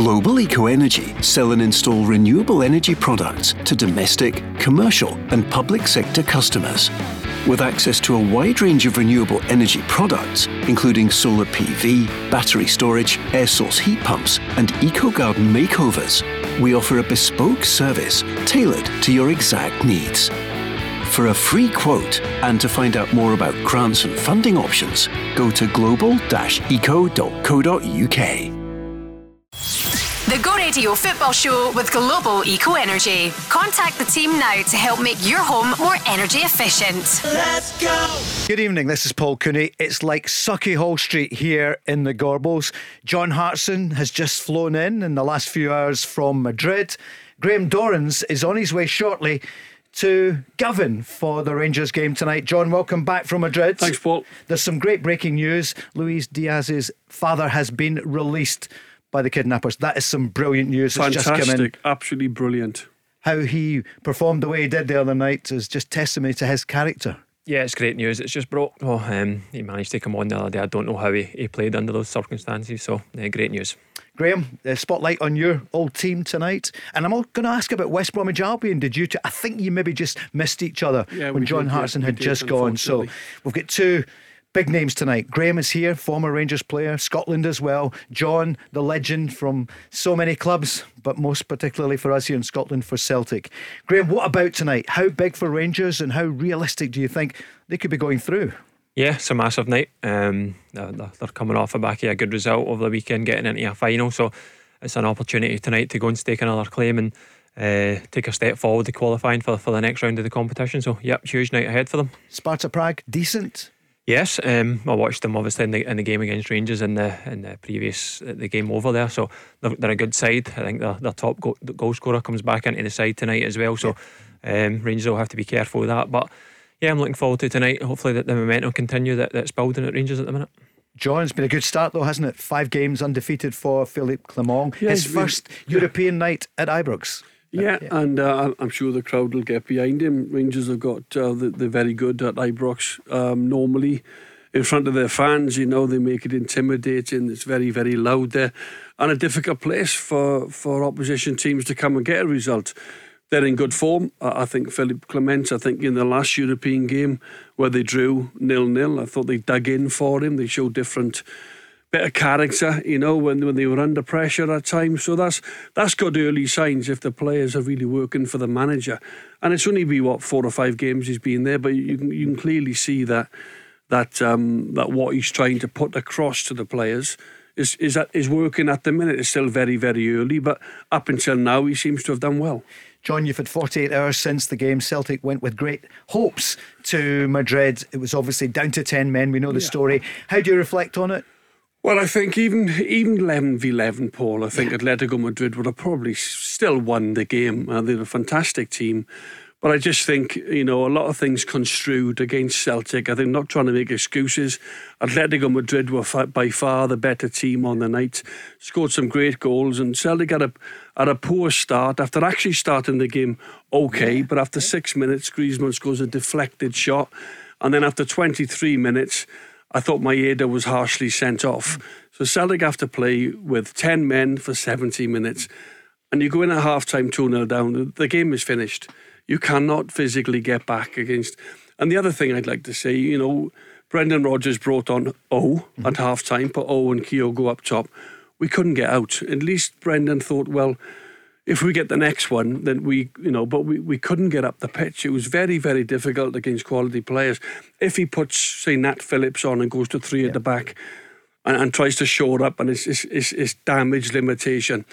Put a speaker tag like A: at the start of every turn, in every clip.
A: Global Eco Energy sell and install renewable energy products to domestic, commercial, and public sector customers. With access to a wide range of renewable energy products, including solar PV, battery storage, air source heat pumps, and eco garden makeovers, we offer a bespoke service tailored to your exact needs. For a free quote and to find out more about grants and funding options, go to global-eco.co.uk.
B: The Go Radio Football Show with Global Eco Energy. Contact the team now to help make your home more energy efficient.
C: Let's go! Good evening, this is Paul Cooney. It's like Sauchiehall Street here in the Gorbals. John Hartson has just flown in in the last few hours from Madrid. Graham Dorrans is on his way shortly to Govan for the Rangers game tonight. John, welcome back from Madrid.
D: Thanks, Paul.
C: There's some great breaking news. Luis Diaz's father has been released by the kidnappers. That is some brilliant news.
D: Fantastic, absolutely brilliant.
C: How he performed the way he did the other night is just testimony to his character.
E: Yeah, it's great news. It's just broke. Oh, um, he managed to come on the other day. I don't know how he, he played under those circumstances. So, uh, great news.
C: Graham, the spotlight on your old team tonight. And I'm going to ask about West Bromwich Albion. Did you? T- I think you maybe just missed each other
D: yeah,
C: when John
D: did,
C: Hartson
D: yeah,
C: had
D: did,
C: just gone. So we've got two Big names tonight. Graham is here, former Rangers player, Scotland as well. John, the legend from so many clubs, but most particularly for us here in Scotland for Celtic. Graham, what about tonight? How big for Rangers and how realistic do you think they could be going through?
E: Yeah, it's a massive night. Um, they're, they're coming off a back of a good result over the weekend, getting into a final. So it's an opportunity tonight to go and stake another claim and uh, take a step forward to qualifying for, for the next round of the competition. So, yep, huge night ahead for them.
C: Sparta Prague, decent.
E: Yes, um, I watched them obviously in the, in the game against Rangers in the in the previous the game over there. So they're, they're a good side. I think their, their top go, goal scorer comes back into the side tonight as well. So um, Rangers will have to be careful with that. But yeah, I'm looking forward to tonight. Hopefully that the momentum continue that, that's building at Rangers at the minute.
C: John, it's been a good start though, hasn't it? Five games undefeated for Philippe Clement. Yeah, His first been, European night at Ibrox.
D: Yeah, yeah. and uh, I'm sure the crowd will get behind him. Rangers have got uh, the, the very good at Ibrox um, normally in front of their fans. You know, they make it intimidating. It's very, very loud there, and a difficult place for for opposition teams to come and get a result. They're in good form. I think Philip Clement, I think in the last European game where they drew nil nil, I thought they dug in for him. They showed different bit of character, you know, when when they were under pressure at times. So that's that's got early signs if the players are really working for the manager. And it's only been what four or five games he's been there, but you can you can clearly see that that um, that what he's trying to put across to the players is is that is working at the minute. It's still very very early, but up until now he seems to have done well.
C: John, you've had 48 hours since the game. Celtic went with great hopes to Madrid. It was obviously down to 10 men. We know the yeah. story. How do you reflect on it?
D: Well, I think even even 11 v 11, Paul, I think yeah. Atletico Madrid would have probably still won the game. Uh, they're a fantastic team. But I just think, you know, a lot of things construed against Celtic. I think not trying to make excuses. Atletico Madrid were by far the better team on the night, scored some great goals, and Celtic had a, had a poor start after actually starting the game okay. Yeah. But after six minutes, Griezmann scores a deflected shot. And then after 23 minutes, I thought Maeda was harshly sent off. So Celtic have to play with 10 men for 70 minutes. And you go in at half time 2 0 down, the game is finished. You cannot physically get back against. And the other thing I'd like to say, you know, Brendan Rodgers brought on O mm-hmm. at half time, put O and Kyogo up top. We couldn't get out. At least Brendan thought, well, if we get the next one, then we, you know, but we, we couldn't get up the pitch. It was very, very difficult against quality players. If he puts, say, Nat Phillips on and goes to three yeah. at the back and, and tries to shore up and it's, it's, it's, it's damage limitation,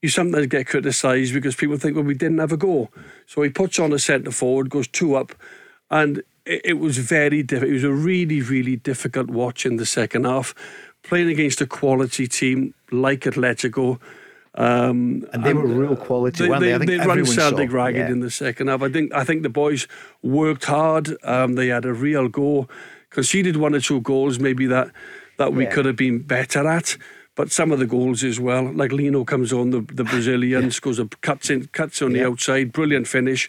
D: you sometimes get criticised because people think, well, we didn't have a go. So he puts on a centre forward, goes two up, and it, it was very difficult. It was a really, really difficult watch in the second half, playing against a quality team like Atletico.
C: Um, and they and, were real quality, they, they?
D: they, they run Celtic ragged yeah. in the second half. I think I think the boys worked hard. Um, they had a real go, conceded one or two goals, maybe that that we yeah. could have been better at. But some of the goals as well, like Lino comes on, the, the Brazilian, yeah. scores a cuts in, cuts on the outside, brilliant finish.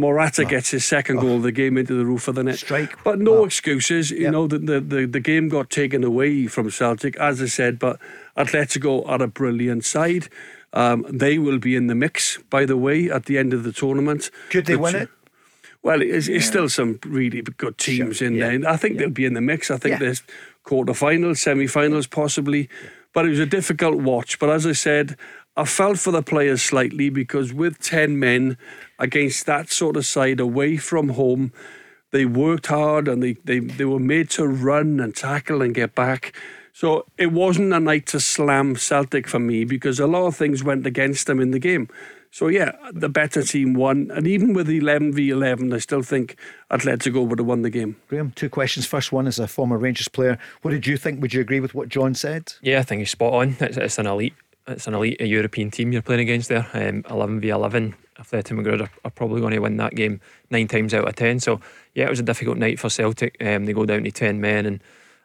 D: Morata gets his second goal of the game into the roof of the net.
C: Strike.
D: But no
C: Wow.
D: excuses. You
C: Yep.
D: know, the, the, the, the game got taken away from Celtic, as I said, but Atletico are a brilliant side. Um, they will be in the mix, by the way, at the end of the tournament.
C: Could they
D: Which-
C: win it?
D: Well, it's, it's still some really good teams
C: Sure,
D: in
C: yeah,
D: there. And I think they'll be in the mix. I think
C: Yeah.
D: there's quarterfinals, semi-finals, possibly. But it was a difficult watch. But as I said, I felt for the players slightly because with ten men against that sort of side away from home, they worked hard and they, they, they were made to run and tackle and get back. So it wasn't a night to slam Celtic for me because a lot of things went against them in the game. So yeah, the better team won, and even with 11 v 11, I still think Atletico would have won the game.
C: Graham, two questions. First one, as a former Rangers player, what did you think? Would you agree with what John said?
E: Yeah, I think he's spot on. It's, it's an elite, it's an elite European team you're playing against there. Um, 11 v 11. Athletic Madrid are, are probably going to win that game nine times out of ten. So yeah, it was a difficult night for Celtic. Um, they go down to ten men and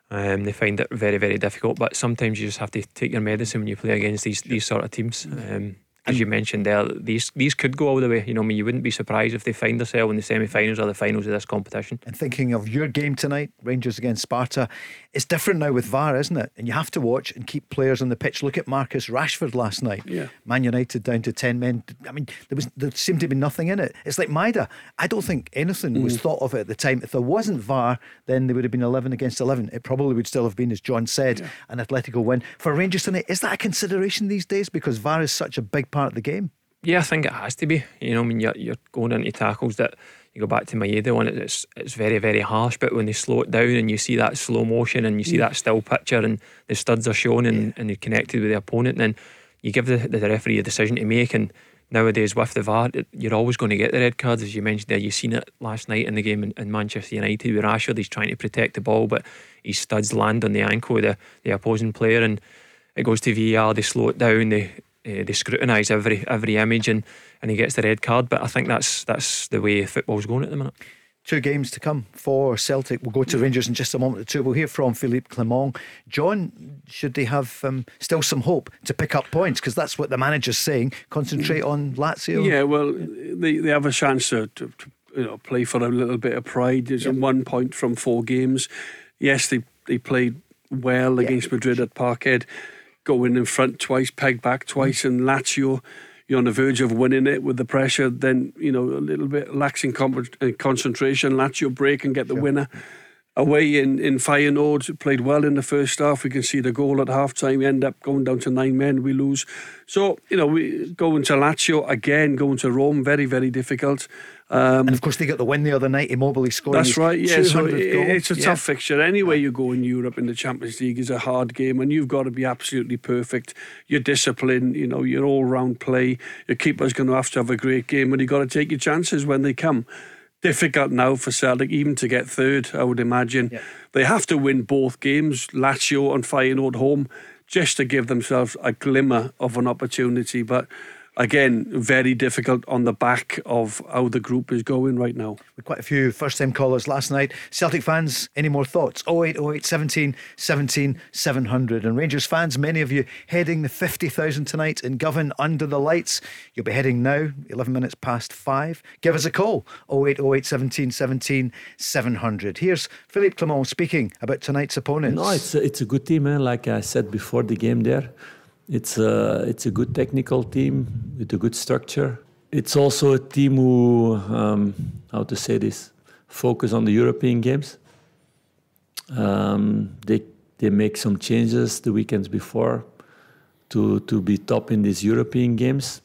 E: um, they find it very very difficult. But sometimes you just have to take your medicine when you play against these these sort of teams. Um, as you mentioned there, these these could go all the way. You know, I mean, you wouldn't be surprised if they find themselves in the semi-finals or the finals of this competition.
C: And thinking of your game tonight, Rangers against Sparta, it's different now with VAR, isn't it? And you have to watch and keep players on the pitch. Look at Marcus Rashford last night.
D: Yeah.
C: Man United down to 10 men. I mean, there was there seemed to be nothing in it. It's like Maeda. I don't think anything was mm. thought of it at the time. If there wasn't VAR, then they would have been 11 against 11. It probably would still have been, as John said, an Atletico win. For Rangers tonight, is that a consideration these days? Because VAR is such a big part of the game.
E: Yeah, I think it has to be. You know, I mean, you're, you're going into tackles that you go back to Maeda one. It's it's very very harsh, but when they slow it down and you see that slow motion and you see that still picture and the studs are shown and, and they're connected with the opponent, then you give the, the referee a decision to make. And nowadays with the VAR, it- you're always going to get the red cards, as you mentioned there. You've seen it last night in the game in, in Manchester United with Rashford. He's trying to protect the ball, but his studs land on the ankle of the, the opposing player, and it goes to VAR. They slow it down. They uh, they scrutinise every every image, and, and he gets the red card. But I think that's that's the way football's going at the minute.
C: Two games to come for Celtic. We'll go to Rangers in just a moment or two. We'll hear from Philippe Clement. John, should they have um, still some hope to pick up points? Because that's what the manager's saying. Concentrate on Lazio.
D: Yeah, well, they, they have a chance to, to, to you know play for a little bit of pride. There's one point from four games. Yes, they they played well
C: Yeah.
D: against Madrid at Parkhead, going in in front twice, peg back twice, and Lazio. You're on the verge of winning it with the pressure. Then you know a little bit laxing com- concentration. Lazio break and get the winner. Away in, in Feyenoord, played well in the first half. We can see the goal at half time, We end up going down to nine men, we lose. So, you know, we going to Lazio again, going to Rome, very, very difficult. Um,
C: And of course, they got the win the other night. Immobile scoring.
D: that's right, yeah. So it- it's a
C: Yeah.
D: tough fixture. Anywhere you go in Europe in the Champions League is a hard game, and you've got to be absolutely perfect. Your discipline, you know, your all round play. Your keeper's going to have to have a great game, and you've got to take your chances when they come. Difficult now for Celtic even to get third, I would imagine.
C: Yeah.
D: They have to win both games, Lazio and Feyenoord home, just to give themselves a glimmer of an opportunity. But again, very difficult on the back of how the group is going right now.
C: With quite a few first time callers last night. Celtic fans, any more thoughts? 0808 17 17 700. And Rangers fans, many of you heading the 50,000 tonight in Govan under the lights. You'll be heading now, 11 minutes past 5. Give us a call 0808 17 17 700. Here's Philippe Clement speaking about tonight's opponents.
F: No, it's a, it's a good team, man. Like I said before the game, there, it's a it's a good technical team with a good structure. It's also a team who, um, how to say this, focus on the European games. Um, they they make some changes the weekends before to to be top in these European games.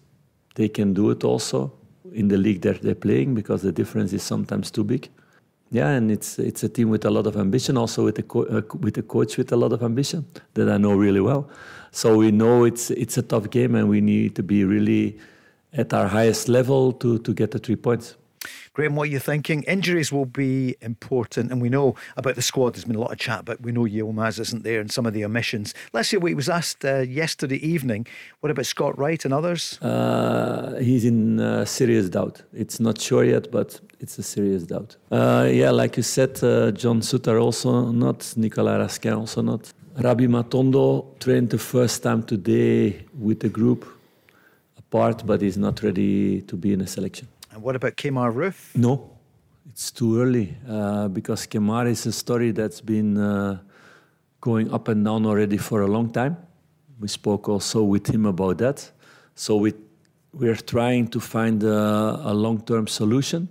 F: They can do it also in the league that they're playing because the difference is sometimes too big. Yeah, and it's it's a team with a lot of ambition, also with a co- uh, with a coach with a lot of ambition that I know really well. So we know it's it's a tough game, and we need to be really at our highest level to to get the three points.
C: Graham, what are you thinking? Injuries will be important, and we know about the squad. There's been a lot of chat, but we know Yilmaz isn't there and some of the omissions. Let's see what he was asked uh, yesterday evening. What about Scott Wright and others?
F: Uh, he's in uh, serious doubt. It's not sure yet, but it's a serious doubt. Uh, yeah, like you said, uh, John Souttar also not, Nicolas Raskin also not. Rabbi Matondo trained the first time today with the group apart, but he's not ready to be in a selection.
C: And what about Kemar Roofe?
F: No, it's too early uh, because Kemar is a story that's been uh, going up and down already for a long time. We spoke also with him about that. So we we're trying to find a, a long-term solution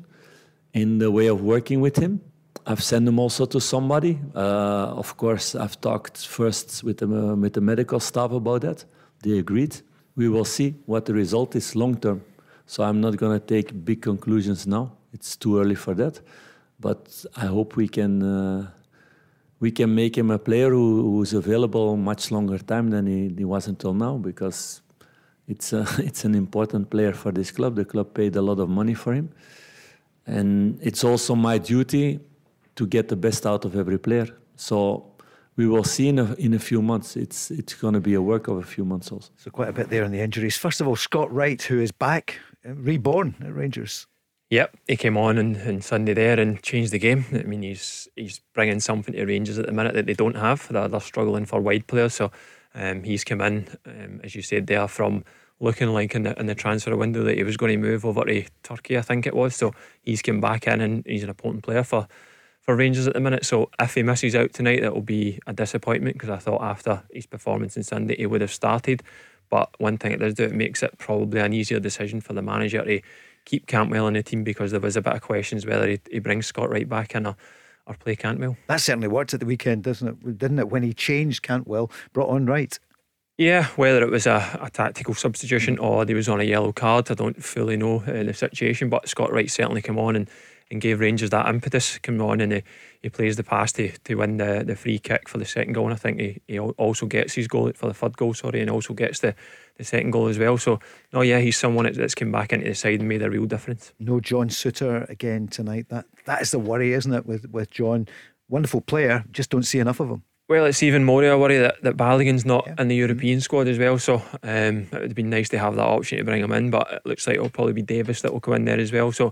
F: in the way of working with him. I've sent him also to somebody. Uh, of course, I've talked first with the, with the medical staff about that. They agreed. We will see what the result is long term. So I'm not going to take big conclusions now. It's too early for that. But I hope we can uh, we can make him a player who, who's available much longer time than he, he was until now because it's a, it's an important player for this club. The club paid a lot of money for him, and it's also my duty to get the best out of every player. So we will see in a, in a few months. It's it's going to be a work of a few months also.
C: So quite a bit there on the injuries. First of all, Scott Wright, who is back, reborn at Rangers.
E: Yep, he came on on, on Sunday there and changed the game. I mean, he's he's bringing something to Rangers at the minute that they don't have. They're, they're struggling for wide players, so um, he's come in, um, as you said there, from looking like in the in the transfer window that he was going to move over to Turkey, I think it was. So he's come back in and he's an important player for for Rangers at the minute. So if he misses out tonight, that will be a disappointment because I thought after his performance on Sunday he would have started. But one thing it does do, it makes it probably an easier decision for the manager to keep Cantwell in the team because there was a bit of questions whether he, he brings Scott Wright back in or, or play Cantwell.
C: That certainly worked at the weekend, doesn't it? Didn't it? When he changed Cantwell, brought on Wright.
E: Yeah, whether it was a, a tactical substitution or he was on a yellow card, I don't fully know uh, the situation. But Scott Wright certainly came on and and gave Rangers that impetus. Come on and he, he plays the pass to, to win the, the free kick for the second goal. And I think he, he also gets his goal for the third goal, sorry, and also gets the, the second goal as well. So, no, yeah, he's someone that's come back into the side and made a real difference.
C: No John Souttar again tonight. That That is the worry, isn't it, with, with John? Wonderful player, just don't see enough of him.
E: Well, it's even more of a worry that, that Balogun's not yeah. in the European mm-hmm. squad as well. So um, it would be nice to have that option to bring him in, but it looks like it'll probably be Davis that will come in there as well. So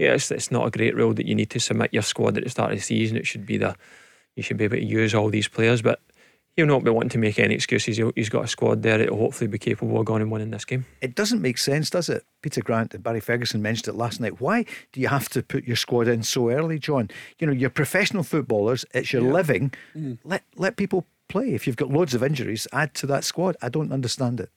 E: yeah, it's, it's not a great rule that you need to submit your squad at the start of the season. It should be the you should be able to use all these players, but he'll not be wanting to make any excuses. He'll, he's got a squad there that will hopefully be capable of going and winning this game.
C: It doesn't make sense, does it? Peter Grant and Barry Ferguson mentioned it last night. Why do you have to put your squad in so early, John? You know, you're professional footballers. It's your yeah. living. Mm. Let let people play. If you've got loads of injuries, add to that squad. I don't understand it.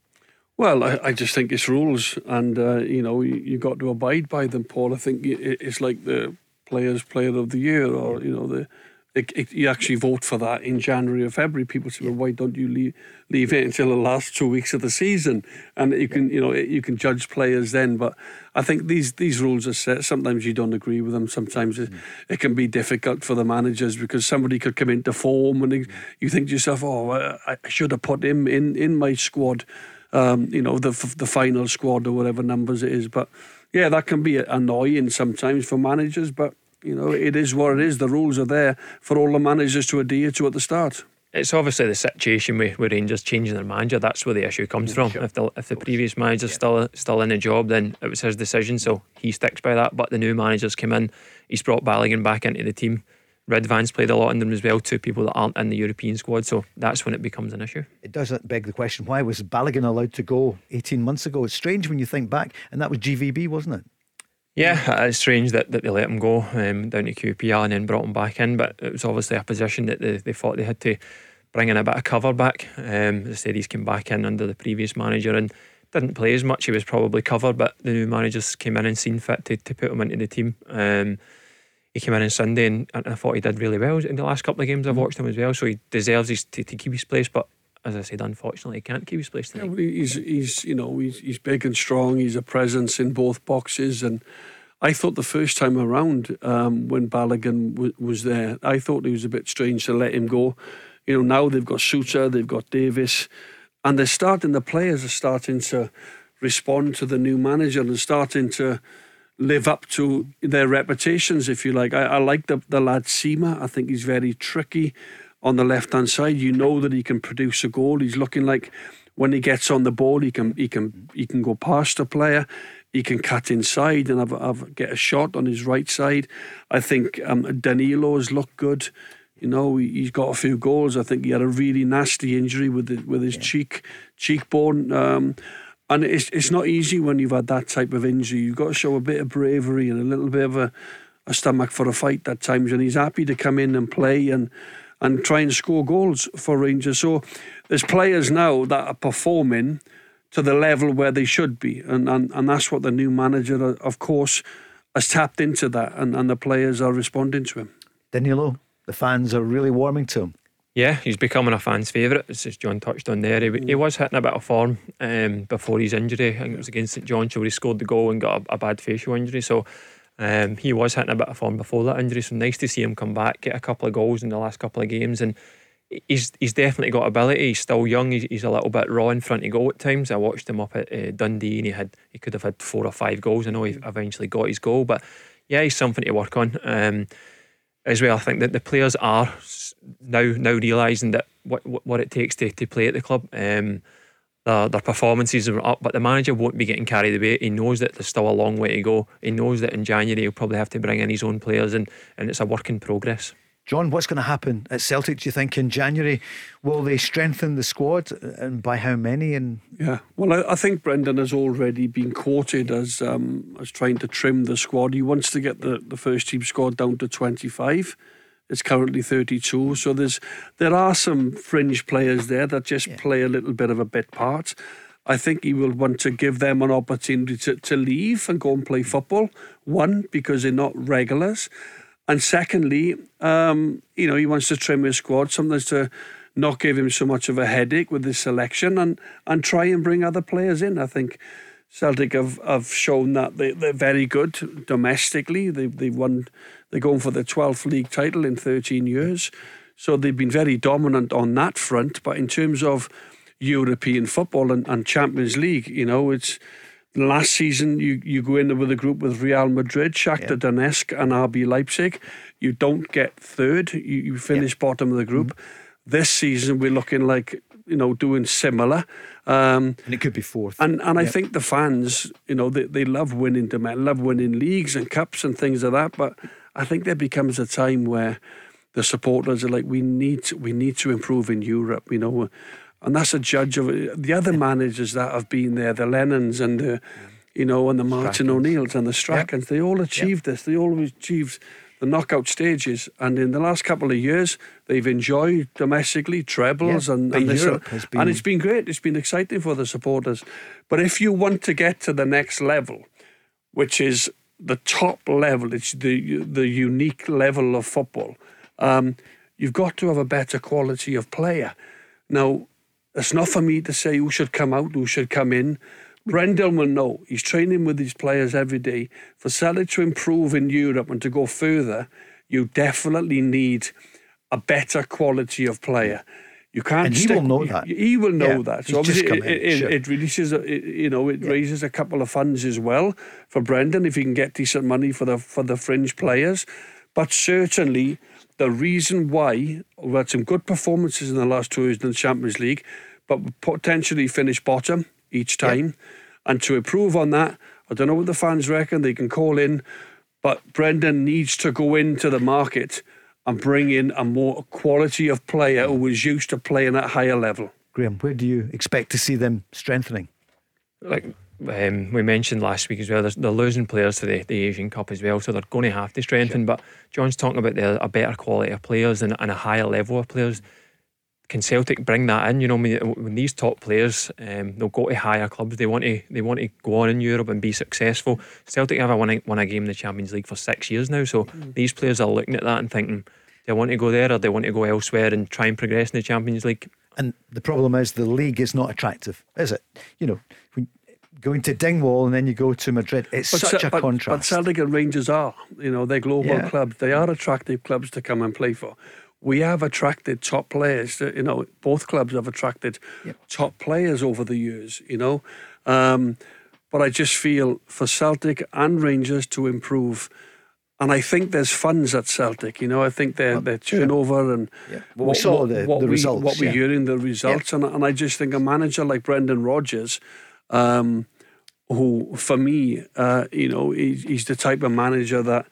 D: Well, I, I, just think it's rules, and uh, you know you, you got to abide by them, Paul. I think it's like the Players Player of the Year, or you know the it, it, you actually vote for that in January or February. People say, "Well, why don't you leave, leave it until the last two weeks of the season?" And you can, you know, you can judge players then. But I think these these rules are set. Sometimes you don't agree with them. Sometimes it, mm. it can be difficult for the managers because somebody could come into form and they, you think to yourself, "Oh, I should have put him in in my squad." Um, you know, the the final squad or whatever numbers it is. But yeah, that can be annoying sometimes for managers. But you know, it is what it is. The rules are there for all the managers to adhere to at the start.
E: It's obviously the situation with, with Rangers changing their manager. That's where the issue comes yeah, from. Sure. If the if the previous manager's yeah. still still in the job, then it was his decision, so he sticks by that. But the new manager's come in. He's brought Balogun back into the team. Ridvan's played a lot in them as well, two people that aren't in the European squad, so that's when it becomes an issue.
C: It does beg the question why was Balogun allowed to go 18 months ago? It's strange when you think back, and that was GVB, wasn't it?
E: Yeah, it's strange that, that they let him go um, down to QPR and then brought him back in, but it was obviously a position that they, they thought they had to bring in a bit of cover back. Um, as I said, he's come back in under the previous manager and didn't play as much. He was probably covered, but the new managers came in and seen fit to, to put him into the team. Um, he came in on Sunday and, and I thought he did really well in the last couple of games I've mm. watched him as well. So he deserves his, to, to keep his place, but as I said, unfortunately, he can't keep his place tonight.
D: Yeah, he's he's you know he's, he's big and strong. He's a presence in both boxes, and I thought the first time around um, when Balogun w- was there, I thought it was a bit strange to let him go. You know, now they've got Souttar, they've got Davis, and they're starting. The players are starting to respond to the new manager and starting to live up to their reputations, if you like. I, I like the, the lad Sima. I think he's very tricky on the left hand side. You know that he can produce a goal. He's looking like when he gets on the ball, he can he can he can go past a player. He can cut inside and have, have get a shot on his right side. I think um, Danilo's looked good. You know, he's got a few goals. I think he had a really nasty injury with the, with his yeah. cheek cheekbone. Um, and it's it's not easy when you've had that type of injury. You've got to show a bit of bravery and a little bit of a, a stomach for a fight at times. And he's happy to come in and play and and try and score goals for Rangers. So there's players now that are performing to the level where they should be, and and, and that's what the new manager, of course, has tapped into that, and, and the players are responding to him.
C: Danilo, the fans are really warming to him.
E: Yeah, he's becoming a fan's favourite, as John touched on there. He, he mm. was hitting a bit of form um, before his injury. I think it was against St John's where he scored the goal and got a, a bad facial injury. So um, he was hitting a bit of form before that injury. So nice to see him come back, get a couple of goals in the last couple of games. And he's he's definitely got ability. He's still young. He's, he's a little bit raw in front of goal at times. I watched him up at uh, Dundee and he had he could have had four or five goals. I know he mm. eventually got his goal, but yeah, he's something to work on. Um, as well, I think that the players are now now realising that what what it takes to, to play at the club. Um, their, their performances are up, but the manager won't be getting carried away. He knows that there's still a long way to go. He knows that in January he'll probably have to bring in his own players, and, and it's a work in progress.
C: John, what's going to happen at Celtic? Do you think in January will they strengthen the squad, and by how many? And
D: yeah, well, I, I think Brendan has already been quoted as um, as trying to trim the squad. He wants to get the, the first team squad down to twenty five. It's currently 32. So there's there are some fringe players there that just yeah. play a little bit of a bit part. I think he will want to give them an opportunity to, to leave and go and play football. One, because they're not regulars. And secondly, um, you know, he wants to trim his squad, sometimes to not give him so much of a headache with his selection and, and try and bring other players in. I think Celtic have, have shown that they, they're very good domestically. They, they won they're going for the 12th league title in 13 years. So they've been very dominant on that front. But in terms of European football and, and Champions League, you know, it's last season you, you go in with a group with Real Madrid, Shakhtar yeah. Donetsk, and RB Leipzig. You don't get third. You, you finish yeah. bottom of the group. Mm-hmm. This season we're looking like you know doing similar.
C: Um, and it could be fourth.
D: And and yep. I think the fans, you know, they, they love winning, love winning leagues and cups and things like that. But I think there becomes a time where the supporters are like, we need to, we need to improve in Europe, you know, and that's a judge of the other managers that have been there, the Lennons and the, you know, and the Martin O'Neills and the Strachans. Yep. They all achieved yep. this. They all achieved the knockout stages, and in the last couple of years, they've enjoyed domestically trebles and and,
C: this, been...
D: and it's been great. It's been exciting for the supporters. But if you want to get to the next level, which is the top level, it's the the unique level of football. Um, you've got to have a better quality of player. Now, it's not for me to say who should come out, who should come in. Brendan will know. He's training with his players every day. For Celtic to improve in Europe and to go further, you definitely need a better quality of player. You can't.
C: And he
D: stick,
C: will know that.
D: He will know yeah, that. So obviously, it, it, sure. it, releases, it, you know, it yeah. raises a couple of funds as well for Brendan if he can get decent money for the for the fringe players. But certainly, the reason why we had some good performances in the last two years in the Champions League, but potentially finish bottom each time, yeah. and to improve on that, I don't know what the fans reckon. They can call in, but Brendan needs to go into the market and bring in a more quality of player who is used to playing at higher level.
C: Graham, where do you expect to see them strengthening?
E: Like um, we mentioned last week as well, they're losing players to the, the Asian Cup as well, so they're going to have to strengthen. Sure. But John's talking about the, a better quality of players and, and a higher level of players. Can Celtic bring that in? You know, when, these top players, um, they'll go to higher clubs. They want to they want to go on in Europe and be successful. Celtic have won a, won a game in the Champions League for six years now, so mm. these players are looking at that and thinking they want to go there or they want to go elsewhere and try and progress in the Champions League.
C: And the problem is the league is not attractive, is it? You know, going to Dingwall and then you go to Madrid, it's but such a
D: but,
C: contrast.
D: But Celtic and Rangers are, you know, they're global yeah. clubs. They are attractive clubs to come and play for. We have attracted top players. You know, both clubs have attracted yep. top players over the years. You know, um, but I just feel for Celtic and Rangers to improve and I think there's funds at Celtic. You know, I think their their turnover and
C: yeah. well, what, we saw the, what the
D: we,
C: results.
D: What we're hearing the results, yeah. and and I just think a manager like Brendan Rodgers, um, who for me, uh, you know, he's, he's the type of manager that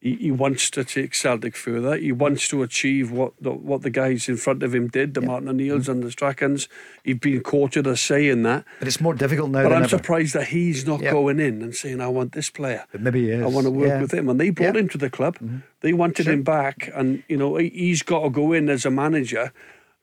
D: He, he wants to take Celtic further. He wants to achieve what the, what the guys in front of him did, the Martin O'Neills
C: Mm-hmm.
D: and the Strachan's. He's been quoted as saying that.
C: But it's more difficult now
D: But I'm
C: ever.
D: surprised that he's not
C: Yeah.
D: going in and saying, I want this player.
C: But maybe he is.
D: I want to work
C: Yeah.
D: with him. And they brought.
C: Mm-hmm.
D: him to the club. They wanted him back. And, you know, he- he's got to go in as a manager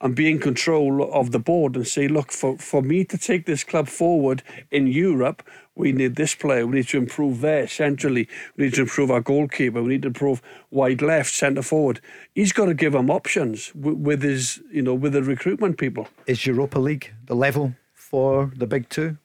D: and be in control of the board and say, look, for, for me to take this club forward in Europe, we need this player. We need to improve there centrally. We need to improve our goalkeeper. We need to improve wide left, centre forward. He's got to give them options with, with his, you know, with the recruitment people.
C: Is Europa League the level for the big two?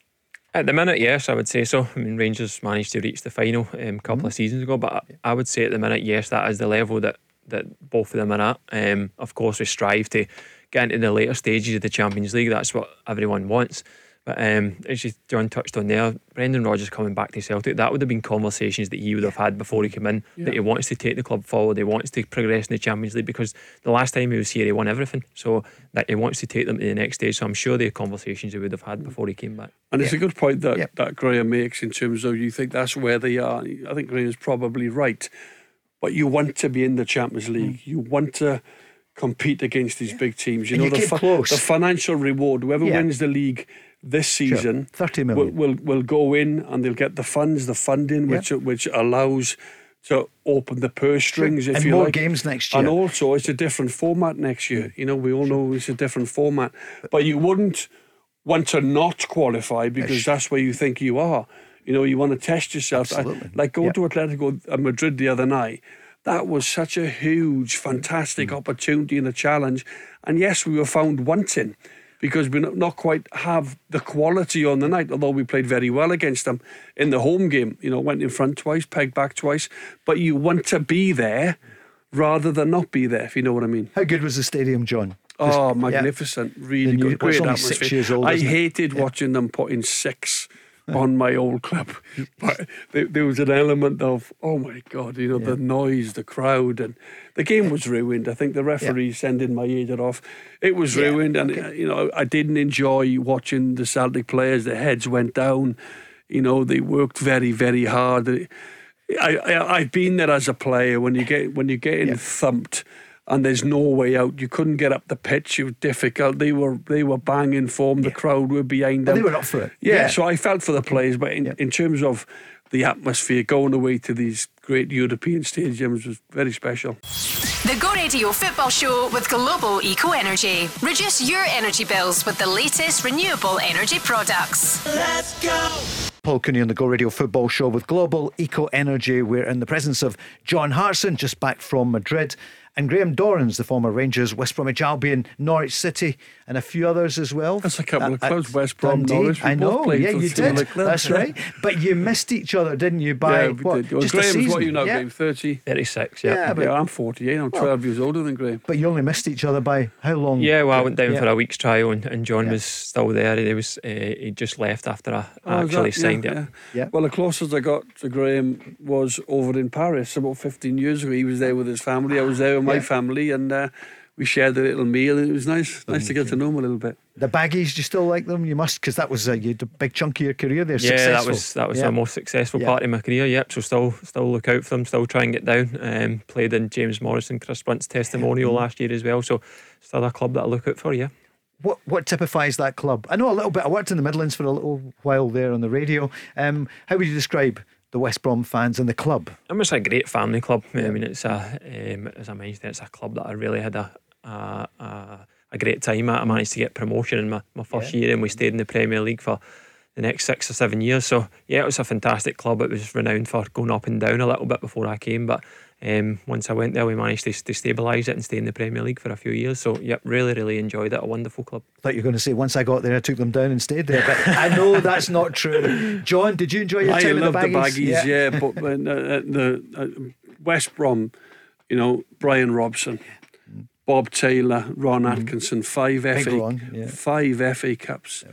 E: At the minute, yes, I would say so. I mean, Rangers managed to reach the final um, a couple
C: Mm-hmm.
E: of seasons ago, but I, I would say at the minute, yes, that is the level that, that both of them are at. Um, of course, we strive to get into the later stages of the Champions League. That's what everyone wants. But um, as you, John touched on there, Brendan Rodgers coming back to Celtic, that would have been conversations that he would have had before he came in. That he wants to take the club forward, he wants to progress in the Champions League because the last time he was here, he won everything. So that he wants to take them to the next stage. So I'm sure the conversations he would have had before he came back.
D: And it's a good point that,
C: Yep.
D: that Graham makes in terms of you think that's where they are. I think Graham's probably right. But you want to be in the Champions League. You want to compete against these big teams. You
C: And
D: know,
C: you
D: the,
C: close.
D: the financial reward, whoever
C: Yeah.
D: wins the league this season
C: 30
D: will, will, will go in and they'll get the funds, the funding, which which allows to open the purse strings, if
C: And
D: you
C: more
D: like.
C: games next year.
D: And also, it's a different format next year. Mm. You know, we all know it's a different format. But you wouldn't want to not qualify because that's where you think you are. You know, you want to test yourself. I-
C: Absolutely.
D: like going
C: Yeah.
D: to Atletico Madrid the other night. That was such a huge, fantastic
C: Mm.
D: opportunity and a challenge. And yes, we were found wanting because we not quite have the quality on the night, although we played very well against them in the home game. You know, went in front twice, pegged back twice. But you want to be there rather than not be there, if you know what I mean.
C: How good was the stadium, John?
D: Oh, magnificent! Really
C: The new-
D: good, great atmosphere.
C: old,
D: I
C: isn't it?
D: hated watching them putting six on my old club, but there, there was an element of oh my god, you know, the noise, the crowd, and the game was ruined. I think the referee sending Maeda off, it was
C: Yeah,
D: ruined, and uh, you know, I didn't enjoy watching the Celtic players. Their heads went down. You know, they worked very, very hard. I, I I've been there as a player. When you get when you're getting thumped and there's no way out. You couldn't get up the pitch. It was difficult. They were they were banging form. The crowd were behind
C: Well,
D: them.
C: they were up for it.
D: Yeah,
C: Yeah.
D: so I felt for the players, but in,
C: Yeah.
D: in terms of the atmosphere, going away to these great European stadiums was very special.
B: The Go Radio Football Show with Global Eco Energy. Reduce your energy bills with the latest renewable energy products. Let's go.
C: Paul Cooney on the Go Radio Football Show with Global Eco Energy. We're in the presence of John Hartson, just back from Madrid, and Graham Dorrans, the former Rangers, West Bromwich Albion, Norwich City, and a few others as well.
D: That's a couple of clubs, West Brom,
C: Dundee.
D: Norwich, we
C: I know,
D: played
C: yeah, you did. That's right. But you missed each other, didn't you? By
D: yeah, we
C: what?
D: did. Well,
C: Just a season.
D: what are you now,
C: yeah.
D: Graham? 30?
E: 36, yeah.
C: Yeah, but,
D: yeah, I'm 48. I'm 12 years older than Graham.
C: but you only missed each other by how long?
E: Yeah, well, I went down
C: Yeah.
E: for a week's trial, and, and John
C: Yeah.
E: was still there. He was uh, he just left after I
D: Oh,
E: actually
D: that-
E: signed
D: yeah,
E: it.
D: yeah.
C: Yeah.
D: Well, the closest I got to Graham was over in Paris about 15 years ago. He was there with his family. I was there with my
C: Yeah.
D: family, and uh, we shared a little meal. And it was nice, nice to get to know him a little bit.
C: The baggies, do you still like them? You must, because that was a, you big chunk of your career there.
E: Yeah,
C: Successful.
E: that was that was
C: Yeah.
E: the most successful
C: Yeah.
E: part of my career. Yep. So still still look out for them. Still try and get down. Um, played in James Morrison, Chris Brunt's testimonial
C: Mm-hmm.
E: last year as well. So still a club that I look out for. Yeah.
C: What what typifies that club? I know a little bit. I worked in the Midlands for a little while there on the radio. Um, how would you describe the West Brom fans and the club?
E: I mean, it's a great family club. I mean, it's a um, as I mentioned, it's a club that I really had a a, a, a great time at. I managed to get promotion in my, my first year, and we stayed in the Premier League for the next six or seven years. So yeah, it was a fantastic club. It was renowned for going up and down a little bit before I came, but. Um, once I went there, we managed to, to stabilise it and stay in the Premier League for a few years. So, yep, really, really enjoyed it. A wonderful club.
C: thought you're going to say once I got there, I took them down and stayed there. But I know that's not true. John, did you enjoy your
D: I
C: time
D: love
C: at
D: the
C: the
D: baggies,
C: Baggies?
D: yeah. but when, uh, uh, the uh, West Brom, you know, Brian Robson, Bob Taylor, Ron Atkinson, five
C: Mm-hmm. Big
D: FA,
C: Ron, yeah.
D: five FA Cups.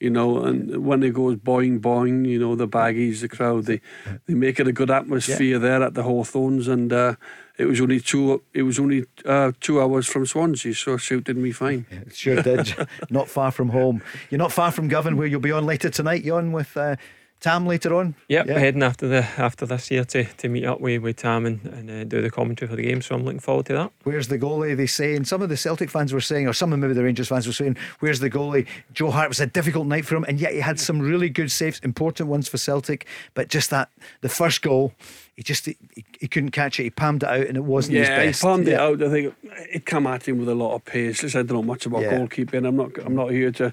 D: You know, and when it goes boing boing, you know the baggies, the crowd, they they make it a good atmosphere there at the Hawthorns, and uh, it was only two. It was only uh, two hours from Swansea, so it suited me fine.
C: It Sure did. not far from home. You're not far from Govan, where you'll be on later tonight. You're on with uh, Tam later on.
E: Yep, yeah. heading after the after this year to, to meet up with, with Tam and, and uh, do the commentary for the game. So I'm looking forward to that.
C: Where's the goalie? They say, and some of the Celtic fans were saying, or some of maybe the Rangers fans were saying, "Where's the goalie?" Joe Hart was a difficult night for him, and yet he had some really good saves, important ones for Celtic. But just that the first goal, he just he, he couldn't catch it. He palmed it out, and it wasn't
D: yeah,
C: his best.
D: he palmed yeah. it out. I think it came at him with a lot of pace. Listen, I don't know much about yeah. goalkeeping. I'm not. I'm not here to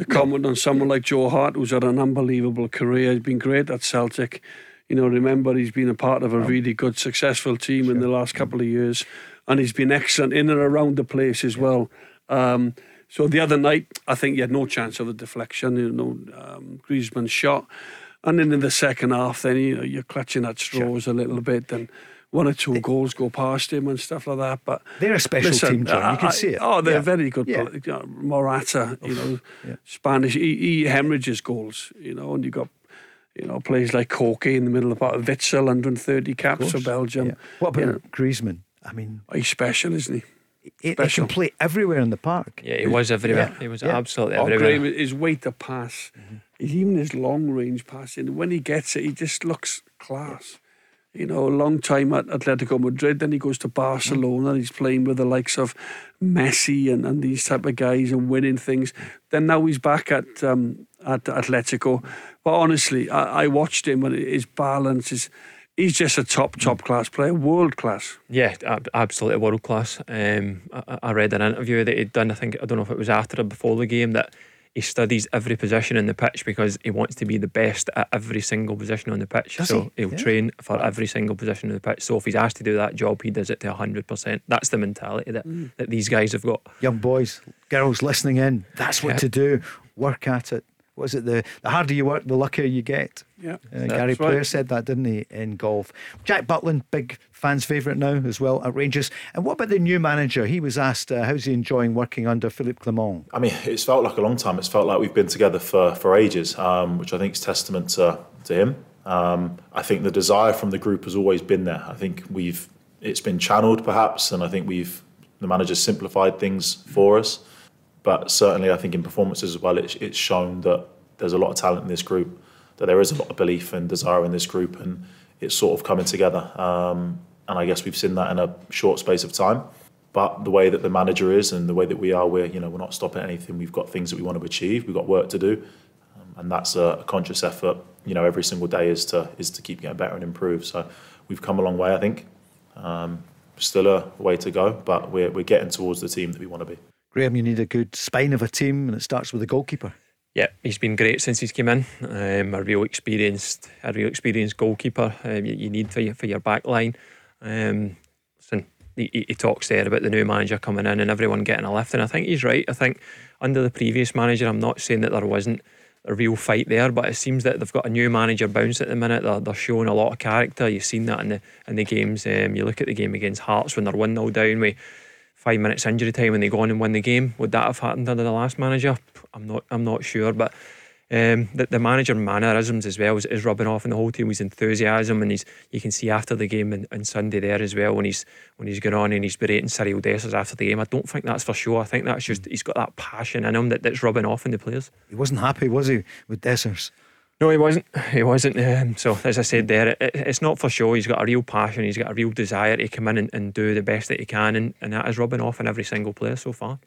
D: to comment on someone like Joe Hart, who's had an unbelievable career. He's been great at Celtic. You know, remember he's been a part of a really good, successful team sure. in the last couple of years, and he's been excellent in and around the place as well. Um, so the other night, I think he had no chance of a deflection. You know, um, shot, and then in the second half, then you know, you're clutching at straws sure. a little bit, and one or two goals go past him and stuff like that. But
C: they're a special listen, team, John. You can I, see it.
D: Oh, they're yeah. very good. Yeah. Morata, you know, yeah. Spanish. He, he hemorrhages goals, you know, and you got you know, players like Koke in the middle of the park, Witsel, 130 caps for Belgium. Yeah.
C: What about you know, Griezmann? I mean,
D: he's special, isn't he?
C: He, he, can play everywhere in the park.
E: Yeah, he was everywhere. Yeah. He was yeah. absolutely oh, everywhere.
D: Great. His weight to pass, mm-hmm. even his long range passing. When he gets it, he just looks class you know, a long time at Atletico Madrid. Then he goes to Barcelona. And he's playing with the likes of Messi and, and these type of guys and winning things. Then now he's back at um, at Atletico. But honestly, I, I watched him and his balance is. He's just a top, top class player, world class.
E: Yeah, absolutely world class. Um, I, I read an interview that he'd done. I think I don't know if it was after or before the game that he studies every position in the pitch because he wants to be the best at every single position on the pitch.
C: Does
E: so
C: he?
E: will yeah. train for every single position on the pitch. So if he's asked to do that job, he does it to hundred percent. That's the mentality that, mm. that these guys have got.
C: Young boys, girls listening in, that's what yeah. to do. Work at it. Was it the the harder you work, the luckier you get?
D: Yeah,
C: uh, Gary Player right. said that, didn't he, in golf? Jack Butland, big fans' favourite now as well at Rangers. And what about the new manager? He was asked, uh, how's he enjoying working under Philippe Clement?
G: I mean, it's felt like a long time. It's felt like we've been together for, for ages, um, which I think is testament to, to him. Um, I think the desire from the group has always been there. I think we've it's been channeled perhaps, and I think we've the manager's simplified things for us. But certainly, I think in performances as well, it's, it's shown that there's a lot of talent in this group, that there is a lot of belief and desire in this group, and it's sort of coming together. Um, and I guess we've seen that in a short space of time. But the way that the manager is and the way that we are, we're you know we're not stopping anything. We've got things that we want to achieve. We've got work to do, um, and that's a, a conscious effort. You know, every single day is to is to keep getting better and improve. So we've come a long way, I think. Um, still a way to go, but we're we're getting towards the team that we want to be.
C: Graham, you need a good spine of a team, and it starts with the goalkeeper.
E: Yeah, he's been great since he's came in. Um, a real experienced, a real experienced goalkeeper. Um, you, you, need for your for your back line. Um, listen, he, he, talks there about the new manager coming in and everyone getting a lift, and I think he's right. I think under the previous manager, I'm not saying that there wasn't a real fight there, but it seems that they've got a new manager bounce at the minute. They're, they're showing a lot of character. You've seen that in the in the games. Um, you look at the game against Hearts when they're one 0 down with five minutes injury time and they go on and win the game. Would that have happened under the last manager? I'm not. I'm not sure, but. Um, the, the manager mannerisms as well is, is rubbing off in the whole team. His enthusiasm and he's you can see after the game on, Sunday there as well when he's when he's going on and he's berating Cyriel Dessers after the game. I don't think that's for sure. I think that's just he's got that passion in him that, that's rubbing off on the players.
C: He wasn't happy, was he, with Dessers?
E: No, he wasn't. He wasn't. Um, so, as I said there, it, it's not for sure. He's got a real passion. He's got a real desire to come in and, and do the best that he can, and, and that is rubbing off on every single player so far.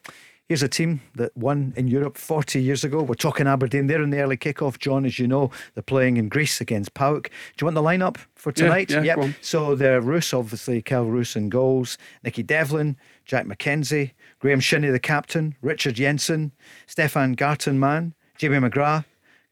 C: Here's a team that won in Europe 40 years ago. We're talking Aberdeen. They're in the early kickoff, John, as you know. They're playing in Greece against PAOK. Do you want the lineup for tonight?
D: Yeah, yeah,
C: yep. So they're Roos, obviously, Kelle Roos in goals, Nicky Devlin, Jack McKenzie, Graham Shinnie, the captain, Richard Jensen, Stefan Gartenmann, Jamie McGrath,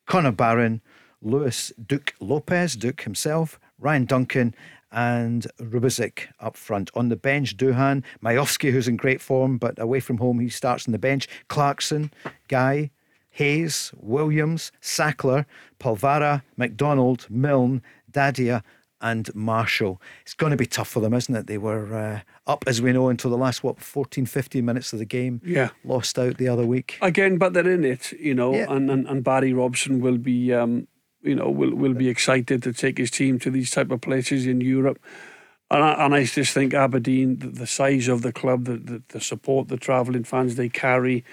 C: Connor Barron, Luis Duk Lopes, Duk himself, Ryan Duncan, and Rubezic up front. On the bench, Duhan, Miovski, who's in great form, but away from home, he starts on the bench. Clarkson, Guy, Hayes, Williams, Sokler, Palvara, McDonald, Milne, Dadia, and Marshall. It's going to be tough for them, isn't it? They were uh, up, as we know, until the last, what, 14, 15 minutes of the game.
D: Yeah.
C: Lost out the other week.
D: Again, but they're in it, you know, yeah. and, and, and Barry Robson will be um, you know, will will be excited to take his team to these type of places in Europe. And I, and I just think Aberdeen, the, the size of the club, the, the, the support the travelling fans they carry,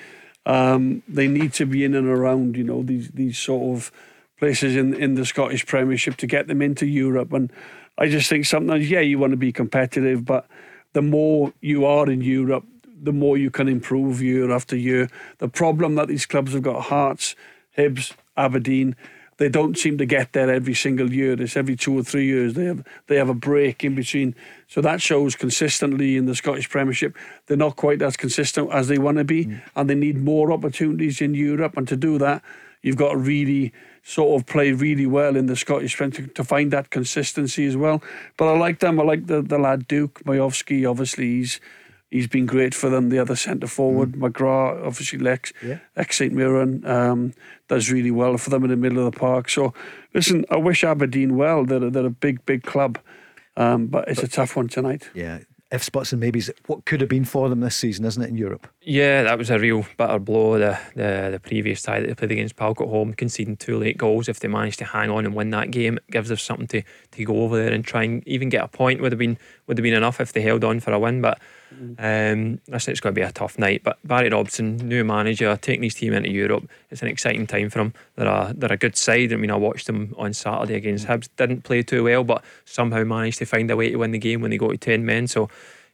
D: um, they need to be in and around, you know, these these sort of places in in the Scottish Premiership to get them into Europe. And I just think sometimes, yeah, you want to be competitive, but the more you are in Europe, the more you can improve year after year. The problem that these clubs have got Hearts, Hibs, Aberdeen, they don't seem to get there every single year. It's every two or three years they have they have a break in between. So that shows consistently in the Scottish Premiership they're not quite as consistent as they want to be, mm. and they need more opportunities in Europe. And to do that, you've got to really sort of play really well in the Scottish Premiership to find that consistency as well. But I like them. I like the the lad Duk Miovski. Obviously, he's he's been great for them. The other centre forward, mm. McGrath, obviously Lex, yeah. ex St Mirren, um, does really well for them in the middle of the park. So, listen, I wish Aberdeen well. They're, they're a big, big club, um, but it's but, a tough one tonight.
C: Yeah. If spots and maybes, what could have been for them this season, isn't it, in Europe?
E: Yeah, that was a real bitter blow. The the, the previous tie that they played against PAOK at home, conceding two late goals. If they managed to hang on and win that game, it gives us something to, to go over there and try and even get a point. Would have been would have been enough if they held on for a win, but um, listen, it's going to be a tough night, but Barry Robson, new manager, taking his team into Europe, it's an exciting time for him. They're a, they're a good side. I mean, I watched them on Saturday against Hibs. Didn't play too well, but somehow managed to find a way to win the game when they go to 10 men. So,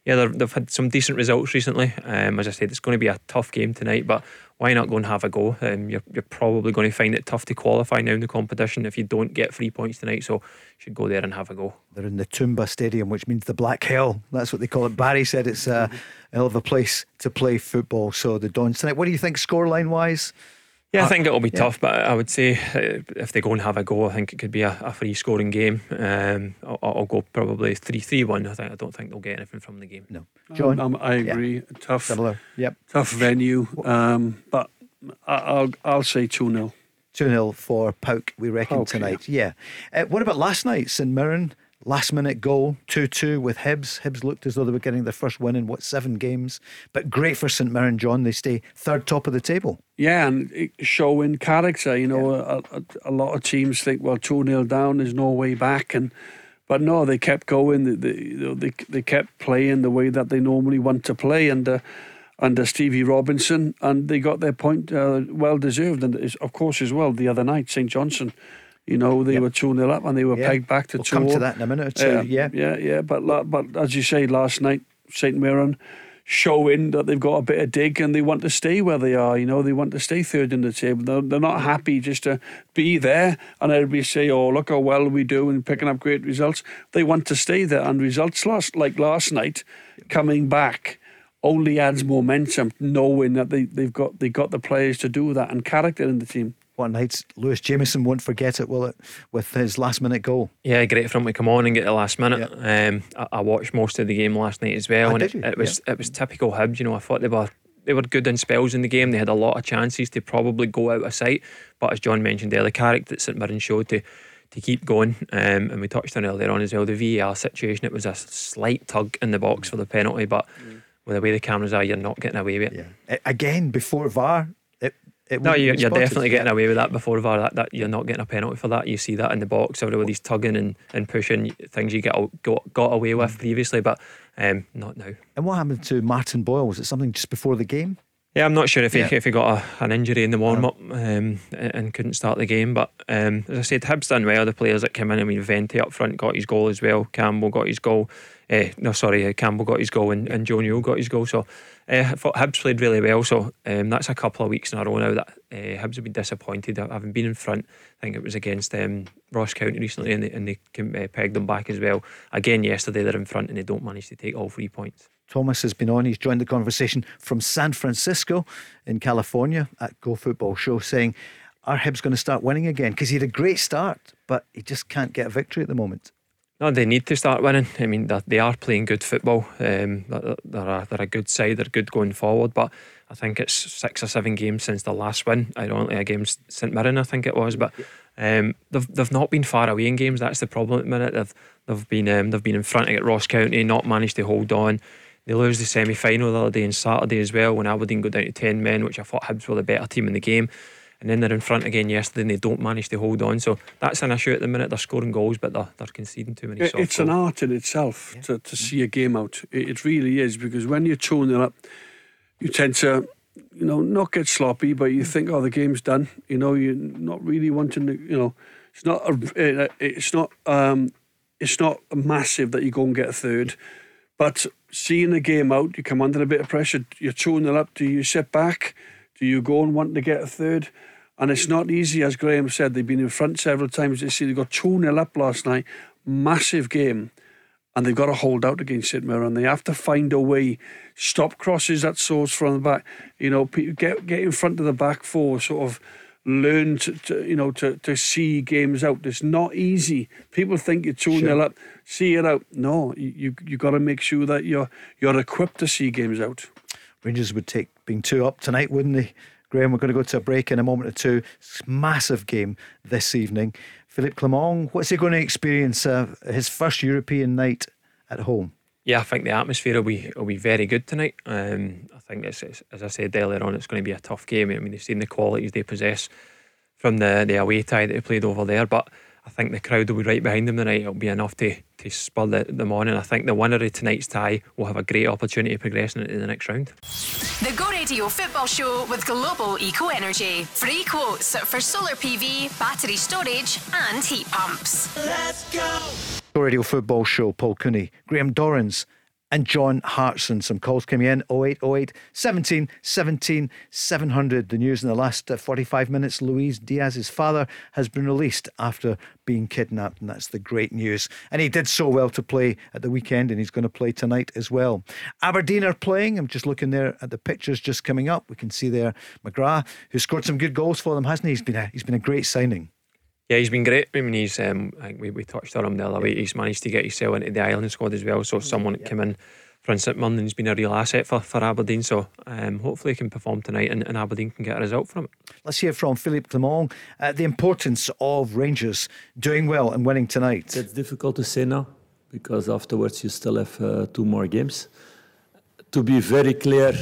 E: yeah, they've had some decent results recently. Um, as I said, it's going to be a tough game tonight, but why not go and have a go? Um, you're, you're probably going to find it tough to qualify now in the competition if you don't get three points tonight. So you should go there and have a go.
C: They're in the Toumba Stadium, which means the Black Hell. That's what they call it. Barry said it's a hell of a place to play football. So the Dons tonight. What do you think scoreline wise?
E: Yeah, I think it'll be yeah. tough, but I would say uh, if they go and have a go, I think it could be a, a free scoring game. Um, I'll, I'll, go probably 3 3 1. I, think, I don't think they'll get anything from the game.
C: No. John?
D: Um, I agree. Yeah. Tough.
C: Similar. Yep.
D: Tough venue. Um, but I'll, I'll say 2 0.
C: 2 0 for PAOK, we reckon, okay. tonight. Yeah. Uh, what about last night? St Mirren, last minute goal, 2 2 with Hibs. Hibs looked as though they were getting their first win in, what, seven games? But great for St Mirren, John. They stay third top of the table.
D: Yeah, and showing character. You know, yeah. a, a, a, lot of teams think, well, 2 0 down, there's no way back. and But no, they kept going. They, they, they, they kept playing the way that they normally want to play. And uh, under Stevie Robinson, and they got their point uh, well deserved. And of course, as well, the other night, St Johnstone, you know, they yep. were 2 0 up and they were pegged back to
C: we'll
D: 2
C: come to that in a minute or two. Uh, yeah,
D: yeah, yeah. But, but as you say, last night, St Mirren showing that they've got a bit of dig and they want to stay where they are. You know, they want to stay third in the table. They're, they're not happy just to be there and everybody say, "Oh, look how well we do and picking up great results." They want to stay there and results last like last night, coming back only adds momentum knowing that they, they've got they got the players to do that and character in the team.
C: What night, Lewis Jameson won't forget it, will it? With his last minute goal.
E: Yeah, great for him to come on and get the last minute. Yep. Um, I, I, watched most of the game last night as well,
C: oh,
E: and
C: it,
E: it, was yep. it was typical Hibs. You know, I thought they were they were good in spells in the game. They had a lot of chances to probably go out of sight, but as John mentioned there, the character that St Mirren showed to to keep going. Um, and we touched on earlier on as well the VAR situation. It was a slight tug in the box for the penalty, but. Mm with the way the cameras are, you're not getting away with it.
C: Yeah. Again, before VAR, it
E: no, you're, you're definitely getting away with that before VAR. That, that you're not getting a penalty for that. You see that in the box, everybody's tugging and, and pushing things you get got, got away with mm. previously, but um, not now.
C: And what happened to Martin Boyle? Was it something just before the game?
E: Yeah, I'm not sure if he yeah. if he got a, an injury in the warm up um, and couldn't start the game. But um, as I said, Hibs done well. The players that came in, I mean, Vente up front got his goal as well. Campbell got his goal. Uh, no, sorry, uh, Campbell got his goal and, and Joe Newell got his goal. So uh, I thought Hibs played really well. So um, that's a couple of weeks in a row now that uh, Hibs have been disappointed. Having been in front, I think it was against um, Ross County recently, and they, and they uh, pegged them back as well. Again, yesterday they're in front and they don't manage to take all three points.
C: Thomas has been on. He's joined the conversation from San Francisco in California at Go Football Show, saying, Are Hibs going to start winning again? Because he had a great start, but he just can't get a victory at the moment.
E: No, they need to start winning. I mean, they are playing good football. Um, they're, a, they're a good side. They're good going forward. But I think it's six or seven games since the last win. Ironically, against St Mirren, I think it was. But um, they've they've not been far away in games. That's the problem at the minute. They've they've been um, they've been in front at Ross County, not managed to hold on. They lose the semi final the other day on Saturday as well when Aberdeen go down to 10 men, which I thought Hibs were the better team in the game. And then they're in front again yesterday and they don't manage to hold on. So that's an issue at the minute. They're scoring goals, but they're, they're conceding too many
D: It's
E: goals.
D: an art in itself yeah. to, to see a game out. It, it really is because when you're tuning it up, you tend to you know, not get sloppy, but you think, oh, the game's done. You know, you're not really wanting to, you know, it's not a, it's not, um, it's not massive that you go and get a third, but seeing the game out, you come under a bit of pressure. You're tuning it up. Do you sit back? Do you go and want to get a third? And it's mm. not easy, as Graham said. They've been in front several times. They see they got 2 0 up last night. Massive game. And they've got to hold out against St And they have to find a way, stop crosses at source from the back. You know, get get in front of the back four, sort of learn to, to, you know to, to see games out. It's not easy. People think you're 2 0 up, see it out. No, you you got to make sure that you're you're equipped to see games out.
C: Rangers would take being two up tonight, wouldn't they? Graham, we're going to go to a break in a moment or two. Massive game this evening. Philippe Clement, what's he going to experience uh, his first European night at home?
E: Yeah, I think the atmosphere will be will be very good tonight. Um, I think it's, it's, as I said earlier on, it's going to be a tough game. I mean, you've seen the qualities they possess from the the away tie that they played over there, but I think the crowd will be right behind them tonight. It'll be enough to, to spur the, them on. And I think the winner of tonight's tie will have a great opportunity of progressing into the next round.
B: The Go Radio Football Show with Global Eco Energy. Free quotes for solar PV, battery storage, and heat pumps. Let's
C: go! Go Radio Football Show, Paul Cooney, Graham Dorrans and John Hartson. Some calls coming in 0808 17 17 700. The news in the last uh, 45 minutes Luis Diaz's father has been released after being kidnapped, and that's the great news. And he did so well to play at the weekend, and he's going to play tonight as well. Aberdeen are playing. I'm just looking there at the pictures just coming up. We can see there McGrath, who scored some good goals for them, hasn't he? He's been a, he's been a great signing.
E: Yeah, he's been great. I mean, he's um, I think we, we touched on him the other week. He's managed to get himself into the Ireland squad as well. So someone that came in from St Mirren has been a real asset for, for Aberdeen. So um, hopefully he can perform tonight and, and, Aberdeen can get a result from it.
C: Let's hear from Philippe Clement uh, the importance of Rangers doing well and winning tonight.
F: It's difficult to say now because afterwards you still have uh, two more games. To be very clear,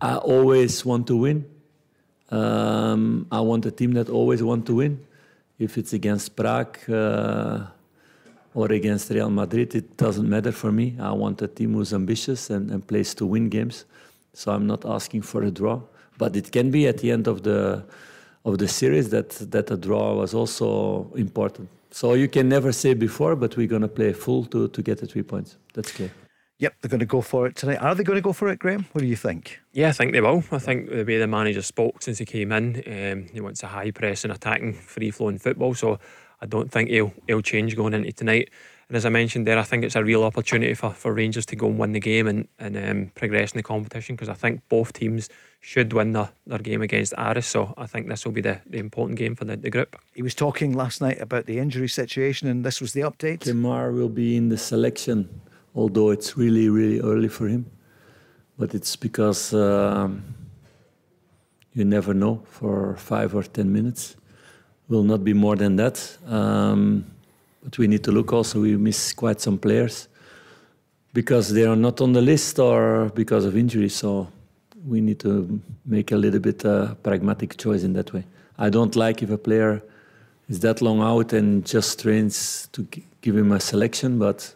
F: I always want to win. Um, I want a team that always want to win if it's against Prague uh, or against Real Madrid, it doesn't matter for me. I want a team who's ambitious and, and plays to win games. So I'm not asking for a draw, but it can be at the end of the of the series that that a draw was also important. So you can never say before, but we're going to play full to to get the three points. That's clear.
C: Yep, they're going to go for it tonight. Are they going to go for it, Graham? What do you think?
E: Yeah, I think they will. I think the way the manager spoke since he came in, um, he wants a high press and attacking, free flowing football. So I don't think he'll he'll change going into tonight. And as I mentioned there, I think it's a real opportunity for, for Rangers to go and win the game and, and um, progress in the competition because I think both teams should win their, their game against Aris. So I think this will be the, the important game for the, the group.
C: He was talking last night about the injury situation, and this was the update.
F: Kemar will be in the selection although it's really, really early for him. But it's because um, you never know for five or ten minutes. Will not be more than that. Um, but we need to look also, we miss quite some players because they are not on the list or because of injury. So we need to make a little bit uh, pragmatic choice in that way. I don't like if a player is that long out and just trains to give him a selection, but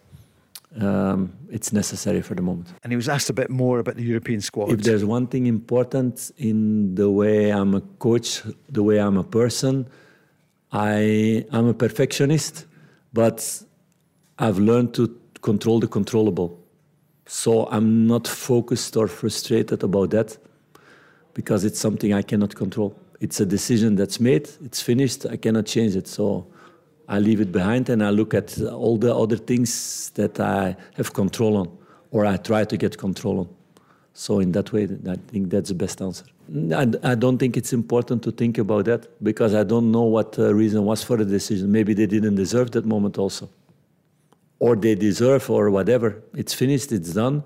F: um, it's necessary for the moment.
C: And he was asked a bit more about the European squad.
F: If there's one thing important in the way I'm a coach, the way I'm a person, I am a perfectionist, but I've learned to control the controllable. So I'm not focused or frustrated about that because it's something I cannot control. It's a decision that's made, it's finished, I cannot change it. So I leave it behind and I look at all the other things that I have control on or I try to get control on. So in that way, I think that's the best answer. I, I don't think it's important to think about that because I don't know what the reason was for the decision. Maybe they didn't deserve that moment also. Or they deserve or whatever. It's finished, it's done.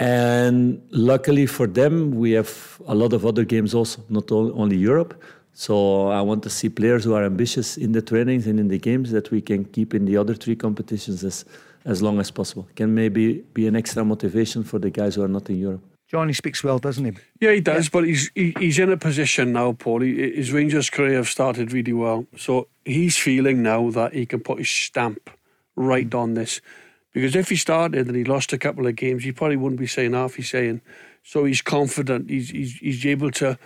F: And luckily for them, we have a lot of other games also, not only Europe. So I want to see players who are ambitious in the trainings and in the games that we can keep in the other three competitions as, as long as possible. Can maybe be an extra motivation for the guys who are not in Europe.
C: John, he speaks well, doesn't he?
D: Yeah, he does, yeah. but he's he, he's in a position now, Paul. He, his Rangers career have started really well. So he's feeling now that he can put his stamp right on this. Because if he started and he lost a couple of games, he probably wouldn't be saying half he's saying So he's confident. He's he's, he's able to,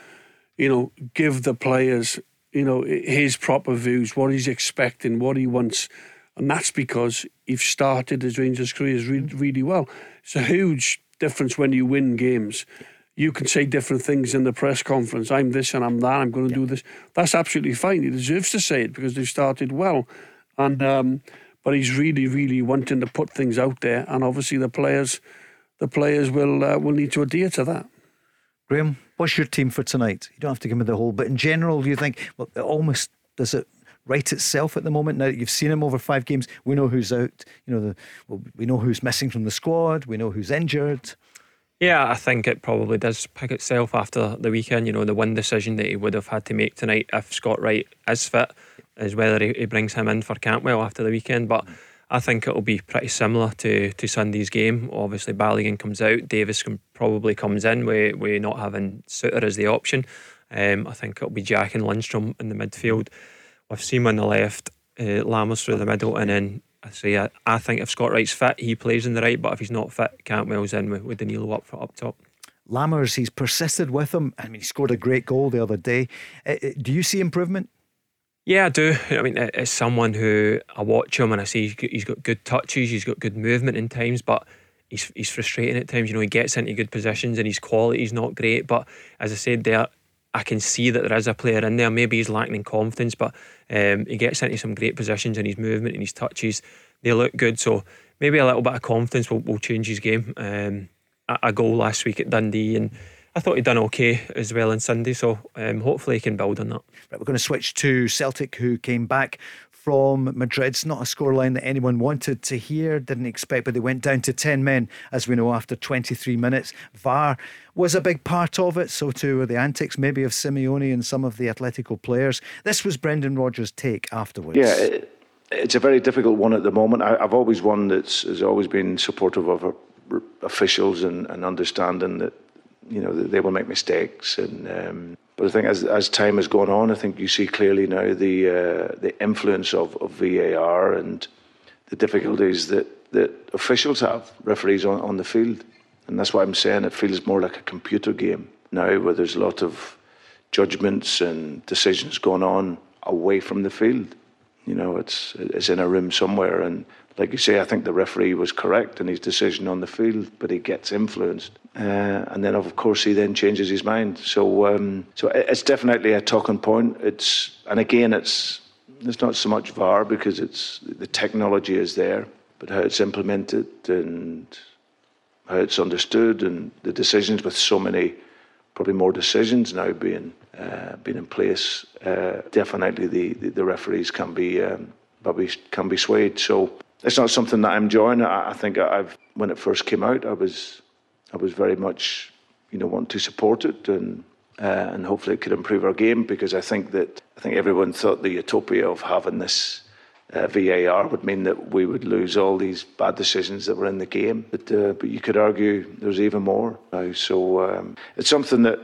D: you know, give the players, you know, his proper views, what he's expecting, what he wants, and that's because he's started his Rangers career really, really well. It's a huge difference when you win games. You can say different things in the press conference. I'm this and I'm that. I'm going to yeah. do this. That's absolutely fine. He deserves to say it because they've started well, and um, but he's really, really wanting to put things out there, and obviously the players the players will uh, will need to adhere to that.
C: Graham, what's your team for tonight? You don't have to give me the whole, but in general, do you think well, it almost does it right itself at the moment? Now that you've seen him over five games, we know who's out. You know, the, well, we know who's missing from the squad. We know who's injured.
E: Yeah, I think it probably does pick itself after the weekend. You know, the one decision that he would have had to make tonight if Scott Wright is fit is whether he, he brings him in for Cantwell after the weekend. But I think it'll be pretty similar to, to Sunday's game. Obviously, Balogun comes out, Davis can, probably comes in with, with not having Souttar as the option. Um, I think it'll be Jack and Lundstram in the midfield. With Sima on the left, uh, Lammers through the middle, and then I say I, I, think if Scott Wright's fit, he plays in the right, but if he's not fit, Cantwell's in with, with Danilo up up top.
C: Lammers, he's persisted with him. I mean, he scored a great goal the other day. Uh, uh do you see improvement?
E: Yeah, I do. I mean, as someone who I watch him and I see he's got good touches, he's got good movement in times, but he's he's frustrating at times. You know, he gets into good positions and his quality is not great. But as I said there, I can see that there is a player in there. Maybe he's lacking in confidence, but um, he gets into some great positions and his movement and his touches they look good. So maybe a little bit of confidence will, will change his game. Um, a, a goal last week at Dundee and I thought he'd done okay as well on Sunday, so um, hopefully he can build on that.
C: Right, we're going to switch to Celtic, who came back from Madrid. It's not a scoreline that anyone wanted to hear, didn't expect, but they went down to 10 men, as we know, after 23 minutes. VAR was a big part of it, so too were the antics, maybe of Simeone and some of the Atletico players. This was Brendan Rodgers' take afterwards.
H: Yeah. It, it's a very difficult one at the moment. I, have always one that's has always been supportive of officials and, and understanding that you know they will make mistakes and um, but I think as as time has gone on I think you see clearly now the uh, the influence of, of VAR and the difficulties that that officials have referees on, on the field. And that's why I'm saying it feels more like a computer game now where there's a lot of judgments and decisions going on away from the field. You know it's it's in a room somewhere. And like you say, I think the referee was correct in his decision on the field, but he gets influenced, uh, and then of course he then changes his mind. So, um, so it's definitely a talking point. It's and again, it's it's not so much VAR because it's the technology is there, but how it's implemented and how it's understood, and the decisions with so many, probably more decisions now being uh, being in place. Uh, definitely, the, the, the referees can be um, can be swayed. So it's not something that I'm enjoying. I, I think I've when it first came out, I was I was very much you know want to support it and uh, and hopefully it could improve our game because I think that I think everyone thought the utopia of having this uh, VAR would mean that we would lose all these bad decisions that were in the game. But uh, but you could argue there's even more now. So um, it's something that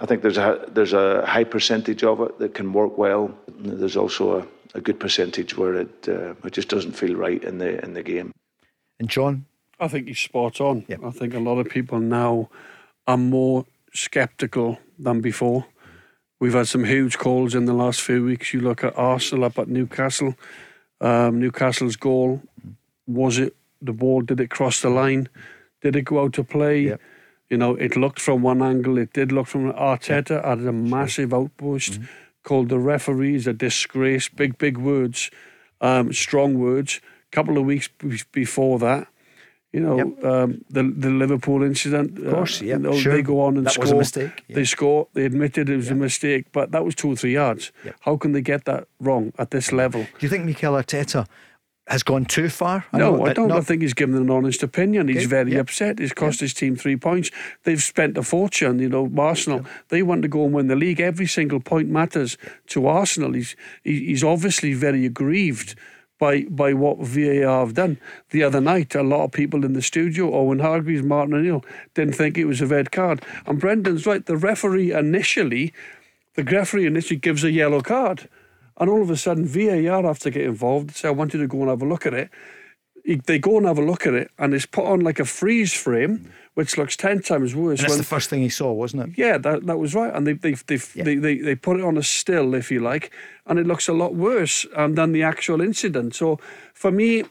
H: I think there's a there's a high percentage of it that can work well. There's also a a good percentage where it uh, it just doesn't feel right in the in the game.
C: And John,
D: I think he's spot on. Yep. I think a lot of people now are more sceptical than before. We've had some huge calls in the last few weeks. You look at Arsenal up at Newcastle. Um, Newcastle's goal was it the ball? Did it cross the line? Did it go out to play? Yep. You know, it looked from one angle. It did look from Arteta had a massive sure. outburst. Mm-hmm called the referees a disgrace. Big, big words, um, strong words. A couple of weeks before that, you know, yep. um, the the Liverpool incident.
C: Of course, uh, yeah,
D: you know,
C: sure.
D: They go on and
C: that
D: score.
C: Was a mistake. Yeah.
D: They score. They admitted it was a mistake, but that was two or three yards. How can they get that wrong at this level?
C: Do you think Mikel Arteta has gone too far?
D: I no, I don't. Not... I think he's given an honest opinion. He's okay. very upset. He's cost his team three points. They've spent a fortune. You know, Arsenal. They want to go and win the league. Every single point matters to Arsenal. He's he's obviously very aggrieved. By, by what VAR have done. The other night, a lot of people in the studio, Owen Hargreaves, Martin O'Neill, didn't think it was a red card. And Brendan's right, the referee initially, the referee initially gives a yellow card. And all of a sudden, VAR have to get involved. Say, I want you to go and have a look at it. They go and have a look at it, and it's put on like a freeze frame, which looks ten times worse.
C: And that's the first thing he saw, wasn't it?
D: Yeah, that that was right, and they they they,
C: Yeah.
D: they, they they put it on a still, if you like, and it looks a lot worse um, than the actual incident. So for me,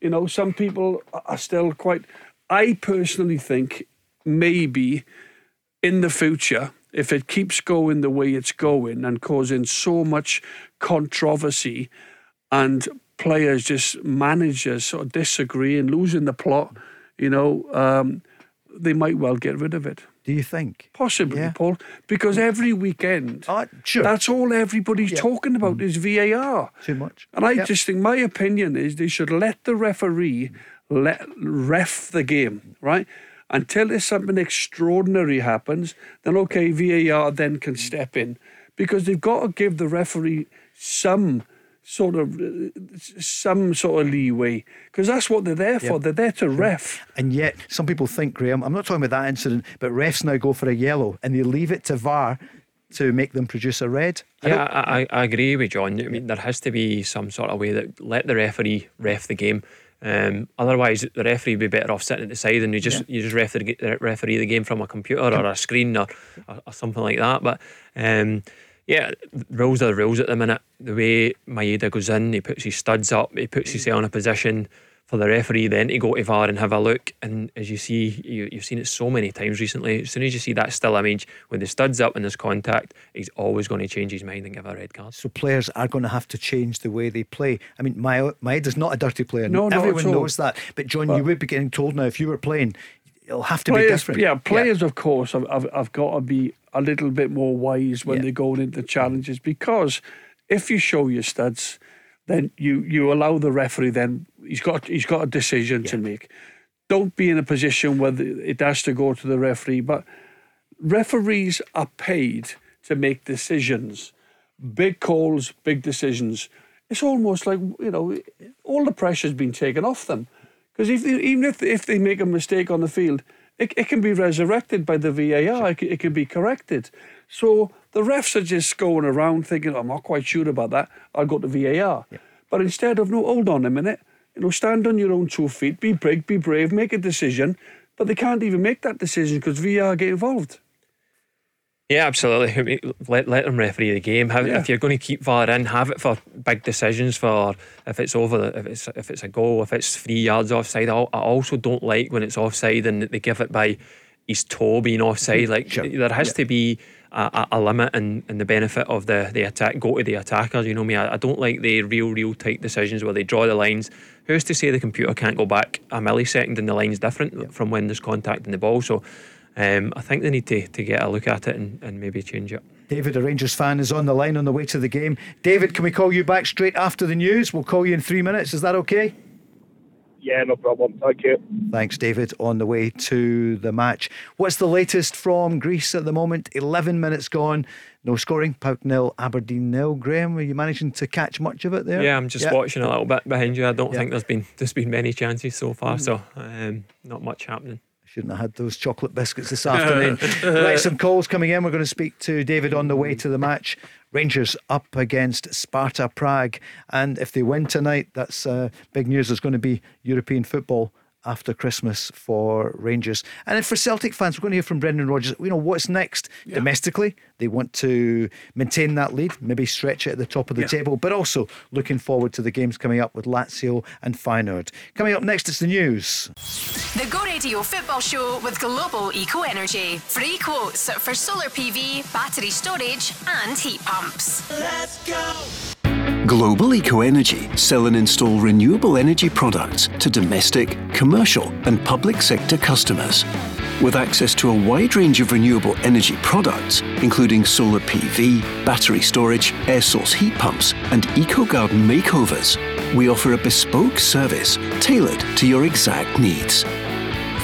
D: you know, some people are still quite. I personally think maybe in the future, if it keeps going the way it's going and causing so much controversy and players just managers sort of disagree and losing the plot, you know, um, they might well get rid of it.
C: Do you think?
D: Possibly,
C: Yeah.
D: Paul, because every weekend,
C: Uh, sure.
D: that's all everybody's
C: Yeah. Mm.
D: talking about is VAR.
C: Too much.
D: And I
C: Yep.
D: just think my opinion is they should let the referee let ref the game, right? Until there's something extraordinary happens, then okay, VAR then can step in because they've got to give the referee some sort of uh, some sort of leeway because that's what they're there for.
C: Yep.
D: They're there to ref.
C: And yet, some people think, Graham, I'm not talking about that incident, but refs now go for a yellow and they leave it to VAR to make them produce a red. I
E: Yeah, I, I, I agree with John. I mean, there has to be some sort of way that let the referee ref the game. Um, otherwise, the referee would be better off sitting at the side and you just you just ref the, referee the game from a computer or a screen or, or, or something like that. But um, yeah, rules are the rules at the minute. The way Maeda goes in, he puts his studs up, he puts himself in a position for the referee then to go to VAR and have a look. And as you see, you, you've seen it so many times recently. As soon as you see that still image with the studs up and there's contact, he's always going to change his mind and give a red card.
C: So players are going to have to change the way they play. I mean, my Maeda's not a dirty player.
D: No, not at
C: everyone knows that. But John, you would be getting told now if you were playing, it'll have to be
D: players,
C: different.
D: Yeah, players, of course, have, have, have got to be a little bit more wise when
C: Yeah.
D: they're going into challenges because if you show your studs, then you you allow the referee. Then he's got he's got a decision to make. Don't be in a position where the- it has to go to the referee. But referees are paid to make decisions, big calls, big decisions. It's almost like you know all the pressure's been taken off them because if even if if they make a mistake on the field, it, it can be resurrected by the VAR. It, it can be corrected. So the refs are just going around thinking, "I'm not quite sure about that. I'll go to VAR." But instead of no, hold on a minute. You know, stand on your own two feet, be big, be brave, make a decision. But they can't even make that decision because VAR get involved.
E: Yeah, absolutely. Let, let them referee the game. Have,
D: Yeah.
E: If you're going to keep VAR in, have it for big decisions. For if it's over, if it's if it's a goal, if it's three yards offside. I I also don't like when it's offside and they give it by his toe being offside. Mm-hmm. Like
C: Sure.
E: there has to be a, a, limit and, and the benefit of the the attack go to the attackers. You know me. I, I don't like the real real tight decisions where they draw the lines. Who's to say the computer can't go back a millisecond and the line's different from when there's contact in the ball? So. Um, I think they need to, to get a look at it and, and maybe change it.
C: David, a Rangers fan, is on the line on the way to the game. David, can we call you back straight after the news? We'll call you in three minutes. Is that okay?
I: Yeah, no problem. Thank you.
C: Thanks, David. On the way to the match. What's the latest from Greece at the moment? 11 minutes gone. No scoring. PAOK nil, Aberdeen nil. Graham, are you managing to catch much of it there?
E: Yeah, I'm just watching a little bit behind you. I don't
C: Yeah.
E: think there's been there's been many chances so far, so um, not much happening.
C: Shouldn't have had those chocolate biscuits this afternoon. right, some calls coming in. We're going to speak to David on the way to the match. Rangers up against Sparta Prague. And if they win tonight, that's uh, big news. There's going to be European football after Christmas for Rangers. And then for Celtic fans, we're going to hear from Brendan Rodgers. You know, what's next domestically? They want to maintain that lead, maybe stretch it at the top of the table, but also looking forward to the games coming up with Lazio and Feyenoord. Coming up next, it's the news.
B: The Go Radio Football Show with Global Eco Energy. Free quotes for solar PV, battery storage, and heat pumps.
A: Global Eco Energy sell and install renewable energy products to domestic, commercial, and public sector customers. With access to a wide range of renewable energy products, including solar PV, battery storage, air source heat pumps, and eco garden makeovers, we offer a bespoke service tailored to your exact needs.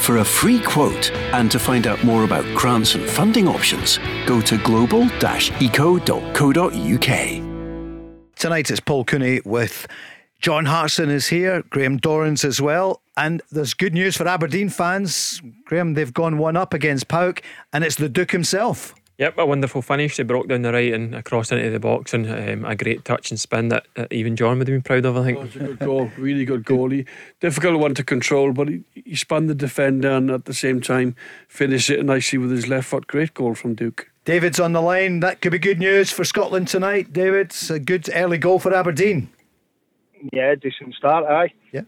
A: For a free quote and to find out more about grants and funding options, go to global-eco.co.uk.
C: Tonight it's Paul Cooney with John Hartson is here, Graham Dorrans as well. And there's good news for Aberdeen fans. Graham, they've gone one up against PAOK, and it's the Duk himself.
E: Yep, a wonderful finish. They broke down the right and across into the box, and um, a great touch and spin that, that, even John would have been proud of. I think.
D: Oh, it's a good goal, really good goal. He, difficult one to control, but he, he spun the defender and at the same time finished it nicely with his left foot. Great goal from Duk.
C: David's on the line. That could be good news for Scotland tonight. David, it's a good early goal for Aberdeen.
I: Yeah, decent start, aye.
C: Yeah.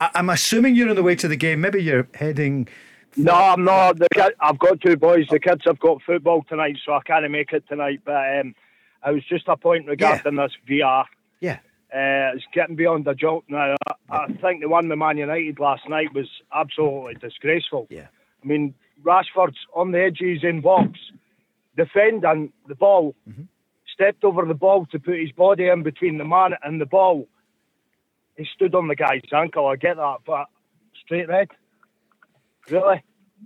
C: I- I'm assuming you're on the way to the game. Maybe you're heading
I: No, I'm not. The kid, I've got two boys. The kids have got football tonight, so I can't make it tonight. But um, I was just a point regarding this VR.
C: Yeah.
I: Uh, it's getting beyond a joke now. I, I think the one with Man United last night was absolutely disgraceful.
C: Yeah.
I: I mean, Rashford's on the edge of his in box, defending the ball,
C: Mm-hmm.
I: stepped over the ball to put his body in between the man and the ball. He stood on the guy's ankle. I get that, but straight red. Really?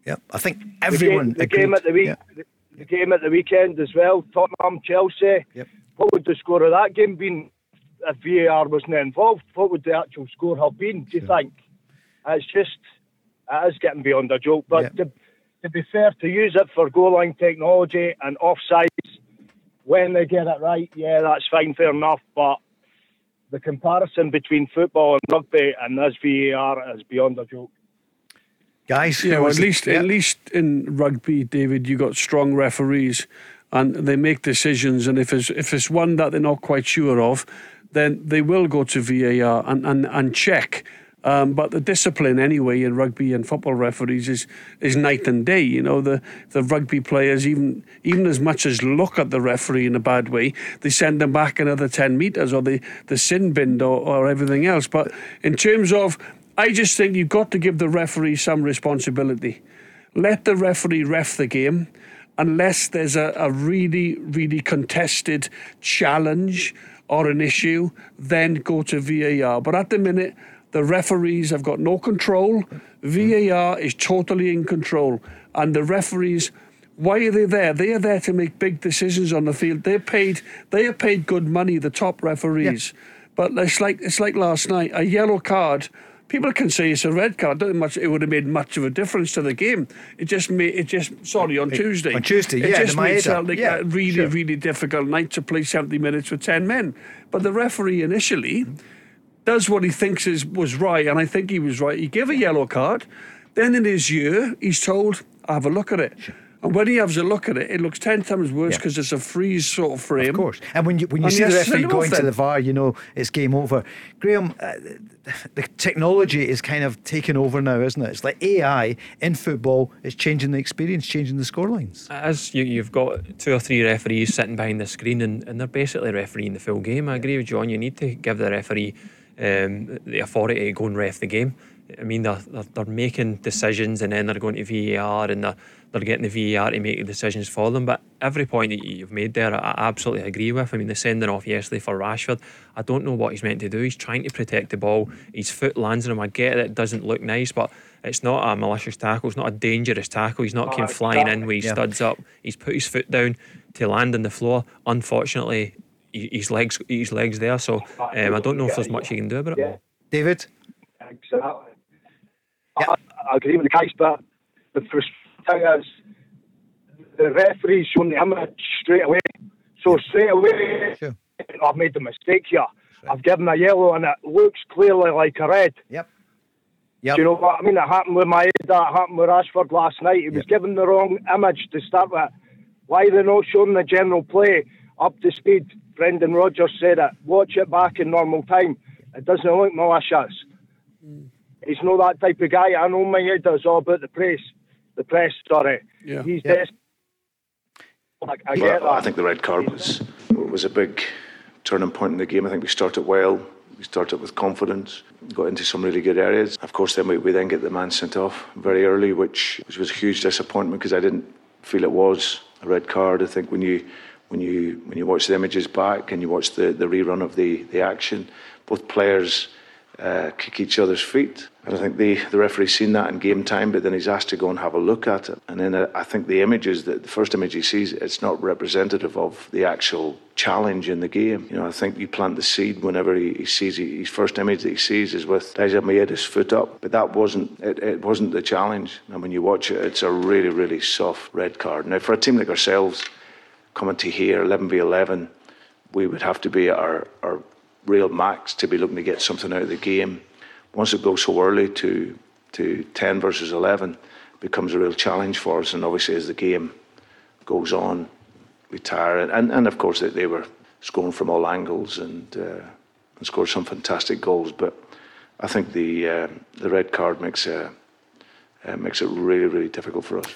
C: Yeah, I think
I: The game-
C: everyone
I: the game at the week,
C: Yeah.
I: the, the game at the weekend as well. Tottenham, Chelsea.
C: Yep.
I: What would the score of that game been if VAR wasn't involved? What would the actual score have been? Do you think? It's just it is getting beyond a joke. But to, to be fair, to use it for goal line technology and offsides when they get it right, yeah, that's fine, fair enough. But the comparison between football and rugby and this VAR is beyond a joke.
C: Guys,
D: Yeah,
C: who
D: well, at least
C: Yeah.
D: at least in rugby, David, you got strong referees, and they make decisions. And if it's if it's one that they're not quite sure of, then they will go to VAR and and, and check. Um, but the discipline anyway in rugby and football referees is is night and day. You know the the rugby players even even as much as look at the referee in a bad way, they send them back another ten meters or the the sin bin or, or everything else. But in terms of I just think you've got to give the referee some responsibility. Let the referee ref the game unless there's a, a really, really contested challenge or an issue, then go to VAR. But at the minute, the referees have got no control. VAR is totally in control. And the referees, why are they there? They are there to make big decisions on the field. They're paid they are paid good money, the top referees. But it's like it's like last night, a yellow card. People can say it's a red card. Don't much. It would have made much of a difference to the game. It just made it just. Sorry, on Tuesday.
C: on Tuesday,
D: it
C: yeah,
D: just made. Celtic
C: Yeah,
D: a really,
C: sure.
D: really difficult night to play seventy minutes with ten men. But the referee initially does what he thinks is was right, and I think he was right. He gave a yellow card. Then in his year, he's told, "Have a look at it." And when he has a look at it, it looks ten times worse
C: Yeah.
D: because it's a freeze sort of frame.
C: Of course. And when you when you
D: And
C: see the referee
D: send him
C: going to the VAR, you know it's game over. Graham, uh, the technology is kind of taking over now, isn't it? It's like AI in football is changing the experience, changing the scorelines.
E: As you, you've got two or three referees sitting behind the screen and, and they're basically refereeing the full game. I agree with John. You need to give the referee um, the authority to go and ref the game. I mean, they're, they're, they're making decisions and then they're going to VAR and they're, they're getting the VAR to make the decisions for them. But every point that you've made there, I, I absolutely agree with. I mean, the sending off yesterday for Rashford, I don't know what he's meant to do. He's trying to protect the ball. His foot lands on him. I get it, it doesn't look nice, but it's not a malicious tackle. It's not a dangerous tackle. He's not came flying in with his
C: Yeah.
E: studs up. He's put his foot down to land on the floor. Unfortunately, he- his legs, his legs there. So um, I don't know if there's much you can do about it.
C: David?
I: Exactly. I, I agree with the guys, but the first thing is the referee's shown the image straight away. So straight away,
C: Sure.
I: I've made the mistake here. I've given a yellow and it looks clearly like a red.
C: Yep.
I: Do you know what I mean? It happened with Maeda, that happened with Rashford last night. He was given the wrong image to start with. Why they're not showing the general play up to speed? Brendan Rodgers said it. Watch it back in normal time. It doesn't look malicious. Hmm. He's not that type of guy. I know Maeda is all about the press. The press, sorry.
D: Yeah.
I: He's
C: Yeah.
I: des- I, I get
H: Well,
I: that.
H: I think the red card was was a big turning point in the game. I think we started well. We started with confidence, got into some really good areas. Of course, then we, we then get the man sent off very early, which, which was a huge disappointment because I didn't feel it was a red card. I think when you when you when you watch the images back and you watch the, the rerun of the, the action, both players uh, kick each other's feet. And I think the, the referee's seen that in game time, but then he's asked to go and have a look at it. And then uh, I think the images, that the first image he sees, it's not representative of the actual challenge in the game. You know, I think you plant the seed whenever he, he sees his first image that he sees is with Daizen Maeda's foot up, but that wasn't it, it wasn't the challenge. And when you watch it, it's a really really soft red card. Now for a team like ourselves, coming to here 11 v 11, we would have to be at our, our real max to be looking to get something out of the game. Once it goes so early to to 10 versus 11 becomes a real challenge for us. And obviously, as the game goes on, we tire. And, and of course, they, they were scoring from all angles and, uh, and scored some fantastic goals. But I think the uh, the red card makes uh, makes it really, really difficult for us.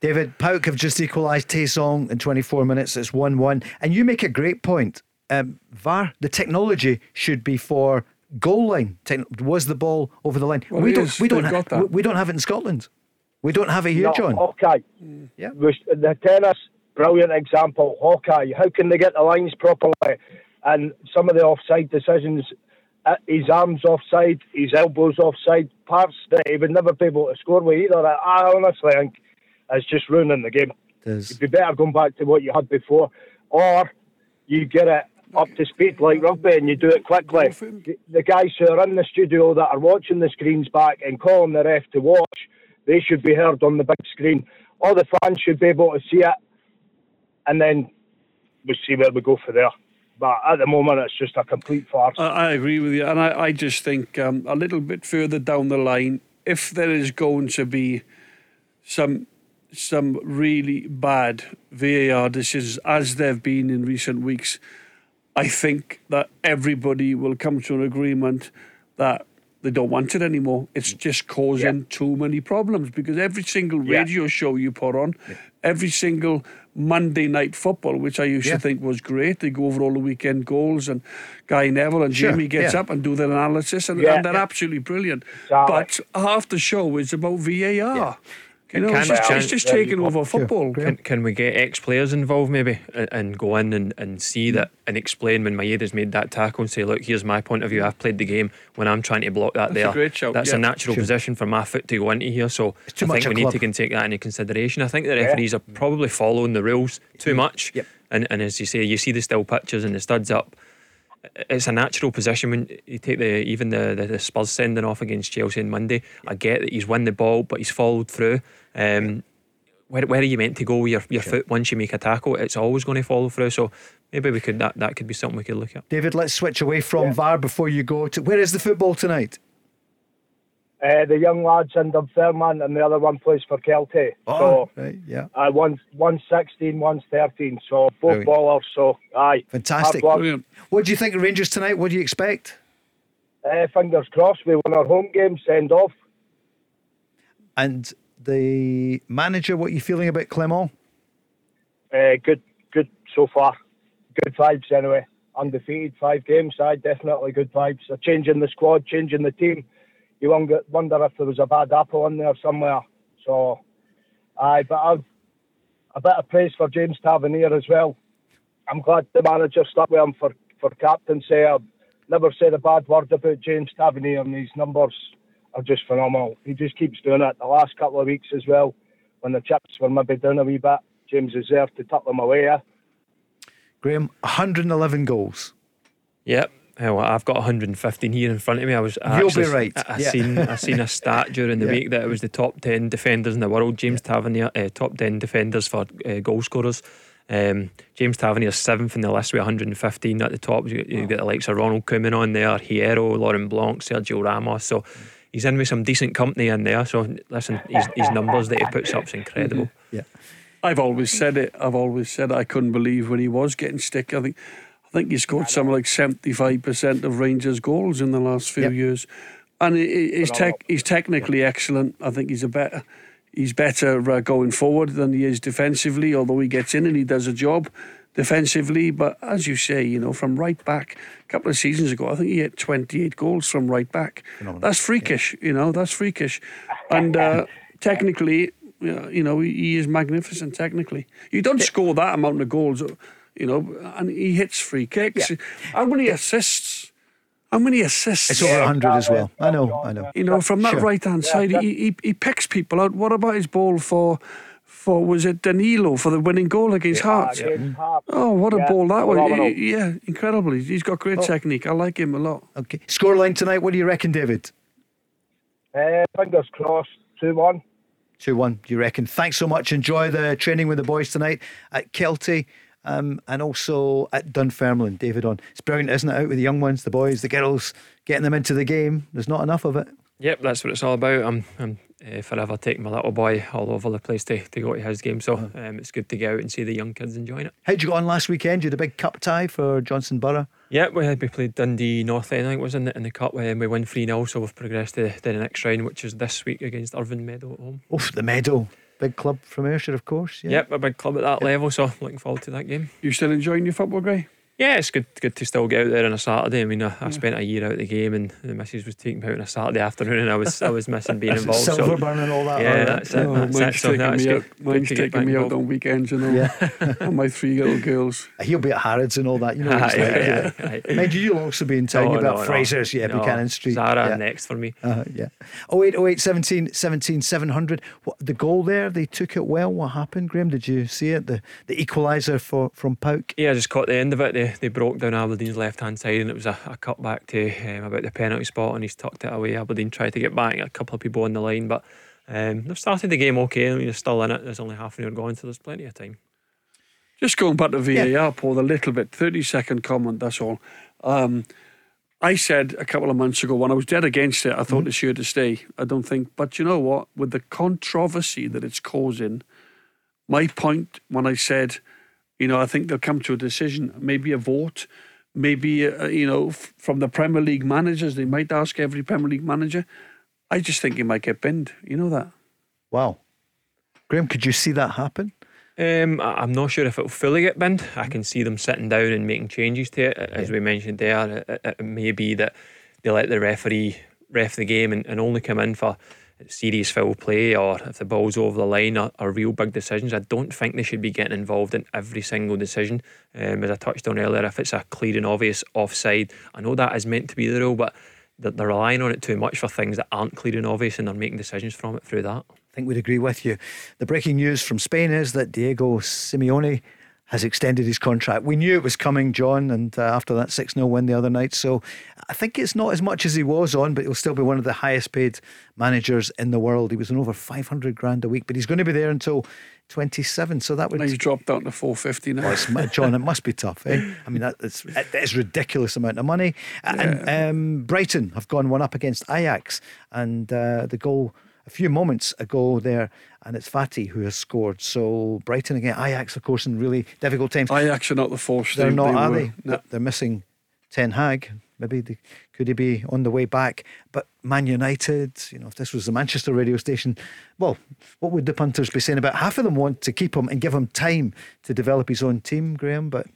C: David PAOK have just equalised Taison in 24 minutes. It's 1 1. And you make a great point um, VAR, the technology should be for goal line. was the ball over the line?
D: Well, we don't.
C: We don't. Ha- we don't have it in Scotland. We don't have it here,
I: no,
C: John.
I: Okay. Yeah. The tennis, brilliant example. Hawkeye. How can they get the lines properly? And some of the offside decisions, uh, his arms offside, his elbows offside, parts that he would never be able to score with either. I honestly think it's just ruining the game. It'd be better going back to what you had before, or you get it up to speed like rugby and you do it quickly. The guys who are in the studio that are watching the screens back and calling the ref to watch, they should be heard on the big screen. All the fans should be able to see it, and then we see where we go for there. But at the moment, it's just a complete farce.
D: I, I agree with you, and I, I just think um, a little bit further down the line, if there is going to be some some really bad VAR decisions, as they've been in recent weeks, I think that everybody will come to an agreement that they don't want it anymore. It's just causing yeah. too many problems because every single radio yeah. show you put on, yeah. every single Monday night football, which I used to think was great, they go over all the weekend goals and Guy Neville and sure. Jimmy gets up and do their analysis and, and they're absolutely brilliant. But half the show is about VAR. Can, you know, it's, just, it's just taking over football.
E: Can, can we get ex players involved maybe and, and, go in and, and see that and explain when Maeda's made that tackle and say, look, here's my point of view. I've played the game when I'm trying to block that
D: that's
E: there.
D: A shout,
E: that's
D: yeah.
E: a natural sure. position for my foot to go into here. So I think we need to take that into consideration. I think the referees yeah. are probably following the rules too much.
C: Yep.
E: And, and as you say, you see the still pictures and the studs up it's a natural position when you take the even the, the, the Spurs sending off against Chelsea on Monday. I get that he's won the ball, but he's followed through. Um, where, where are you meant to go with your, your sure. foot once you make a tackle? It's always going to follow through. So maybe we could that that could be something we could look at.
C: David, let's switch away from yeah. VAR before you go to where is the football tonight?
I: Uh, the young lads in Dunfermline and the other one plays for Kelty.
C: Oh,
I: so,
C: right, yeah.
I: Uh, one's, one's 16, one's 13. So both Brilliant. ballers. So, aye.
C: Fantastic. What do you think of Rangers tonight? What do you expect?
I: Uh, fingers crossed. We win our home game, send off.
C: And the manager, what are you feeling about Clement?
I: Uh, good, good so far. Good vibes anyway. Undefeated, five games. I definitely good vibes. A changing the squad, changing the team. You wonder if there was a bad apple in there somewhere. So, aye, but I've a bit of praise for James Tavernier as well. I'm glad the manager stuck with him for, for captaincy. I've never said a bad word about James Tavernier and his numbers are just phenomenal. He just keeps doing it. The last couple of weeks as well, when the chips were maybe down a wee bit, James is there to tuck them away. Yeah?
C: Graham, 111 goals.
E: Yep. Well, I've got 115 here in front of me. I was
C: You'll actually, be right.
E: I, I yeah. seen I seen a stat during the yeah. week that it was the top 10 defenders in the world. James yeah. Tavernier, uh, top 10 defenders for uh, goal scorers. Um, James Tavernier seventh in the list with 115 at the top. You, you wow. get the likes of Ronald Koeman on there, Hierro, Laurent Blanc, Sergio Ramos. So he's in with some decent company in there. So listen, his, his numbers that he puts up is incredible.
C: Mm-hmm. Yeah.
D: I've always said it. I've always said it. I couldn't believe when he was getting stick. I think I think he scored something like seventy five percent of Rangers' goals in the last few yep. years, and he's tech, he's technically excellent. I think he's a better he's better uh, going forward than he is defensively. Although he gets in and he does a job defensively. But as you say, you know, from right back, a couple of seasons ago, I think he hit 28 goals from right back. Phenomenal. That's freakish, yeah. you know, that's freakish. And uh, technically, you know, he is magnificent technically. You don't score that amount of goals, you know, and he hits free kicks. Yeah. How many assists? How many assists?
C: It's over 100 as well. I know, I know.
D: You know, from that
C: Sure.
D: right hand side, he, he he picks people out. What about his ball for? For was it Danilo for the winning goal against Hearts?
I: Against Hearts.
D: Oh, what a
I: Yeah,
D: ball that was!
I: phenomenal.
D: Yeah, incredible. He's- He's got great
C: Oh.
D: technique. I like him a lot.
C: Okay. Scoreline tonight, what do you reckon, David?
I: Uh, fingers crossed, 2 1.
C: 2 1, do you reckon? Thanks so much. Enjoy the training with the boys tonight at Kelty um, and also at Dunfermline. David on. It's brilliant, isn't it? Out with the young ones, the boys, the girls, getting them into the game. There's not enough of it.
E: Yep, that's what it's all about. I'm, I'm uh, forever taking my little boy all over the place to, to go to his game. So
C: Uh-huh.
E: um, it's good to get out and see the young kids enjoying it.
C: How'd you go on last weekend? You had a big cup tie for Johnstone Burgh.
E: Yeah, we we played Dundee North End, I think it was in the, in the cup. Um, we won 3 0, so we've progressed to, to the next round, which is this week against Irvine Meadow at home.
C: Oof, the medal. Big club from Ayrshire, of course. Yeah.
E: Yep, a big club at that level, so looking forward to that game.
D: You still enjoying your football, Gray?
E: Yeah, it's good good to still get out there on a Saturday. I mean, I, I spent a year out of the game, and the missus was taking me out on a Saturday afternoon, and I was I was missing being involved. so
C: Silverburn and all that.
E: Yeah,
C: all that.
E: that's it.
D: Oh,
E: that's
D: mine's
E: it. So
D: taking me
E: good-
D: out.
E: good
D: Mine's
E: to
D: taking
E: back
D: me out on weekends, you know.
C: Yeah.
D: and my three little girls.
C: He'll be at Harrods and all that. You know what it's
E: Aye,
C: like.
E: aye,
C: yeah.
E: aye.
C: Mind you, you'll also be in town.
E: No,
C: You'll be
E: no,
C: at
E: no.
C: Fraser's, yeah,
E: No,
C: Buchanan Street.
E: Zara
C: yeah.
E: next for me.
C: Uh, yeah. 08, 08, 17, 17, 700. What, the goal there, they took it well. What happened, Graham? Did you see it? The the equaliser for from PAOK?
E: Yeah, I just caught the end of it. They, they broke down Aberdeen's left hand side, and it was a, a cut back to um, about the penalty spot, and he's tucked it away. Aberdeen tried to get back, a couple of people on the line, but um, they've started the game okay. I mean, they're still in it. There's only half an hour gone, so there's plenty of time.
D: Just going back to VAR,
C: Yeah.
D: Paul, a little bit, 30 second comment, that's all. Um, I said a couple of months ago when I was dead against it, I thought it's here to stay. I don't think, but you know what? With the controversy that it's causing, my point when I said, you know, I think they'll come to a decision, maybe a vote, maybe, uh, you know, f- from the Premier League managers, they might ask every Premier League manager. I just think he might get binned. You know that?
C: Wow. Graham, could you see that happen?
E: Um, I- I'm not sure if it'll fully get binned. I can see them sitting down and making changes to it. As we mentioned there, it, it may be that they let the referee ref the game and, and only come in for serious foul play or if the ball's over the line or real big decisions. I don't think they should be getting involved in every single decision. Um, as I touched on earlier, if it's a clear and obvious offside, I know that is meant to be the rule, but they're, they're relying on it too much for things that aren't clear and obvious and they're making decisions from it through that.
C: I think we'd agree with you. The breaking news from Spain is that Diego Simeone has extended his contract. We knew it was coming, John, and uh, after that 6 0 win the other night. So I think it's not as much as he was on, but he'll still be one of the highest paid managers in the world. He was on over 500 grand a week, but he's going to be there until 27. So that would.
D: And he's dropped down to 450 now.
C: Mu- John, it must be tough, eh? I mean, that, it's, that is ridiculous amount of money. And um, Brighton have gone one up against Ajax, and uh, the goal a few moments ago there, and it's Fati who has scored. So Brighton again, Ajax, of course, in really difficult times.
D: Ajax are not the force.
C: They're not, are
D: were-
C: they?
D: No.
C: They're missing Ten Hag. Maybe they, could he be on the way back? But Man United, you know, if this was the Manchester radio station, well, what would the punters be saying about half of them want to keep him and give him time to develop his own team, Graham? But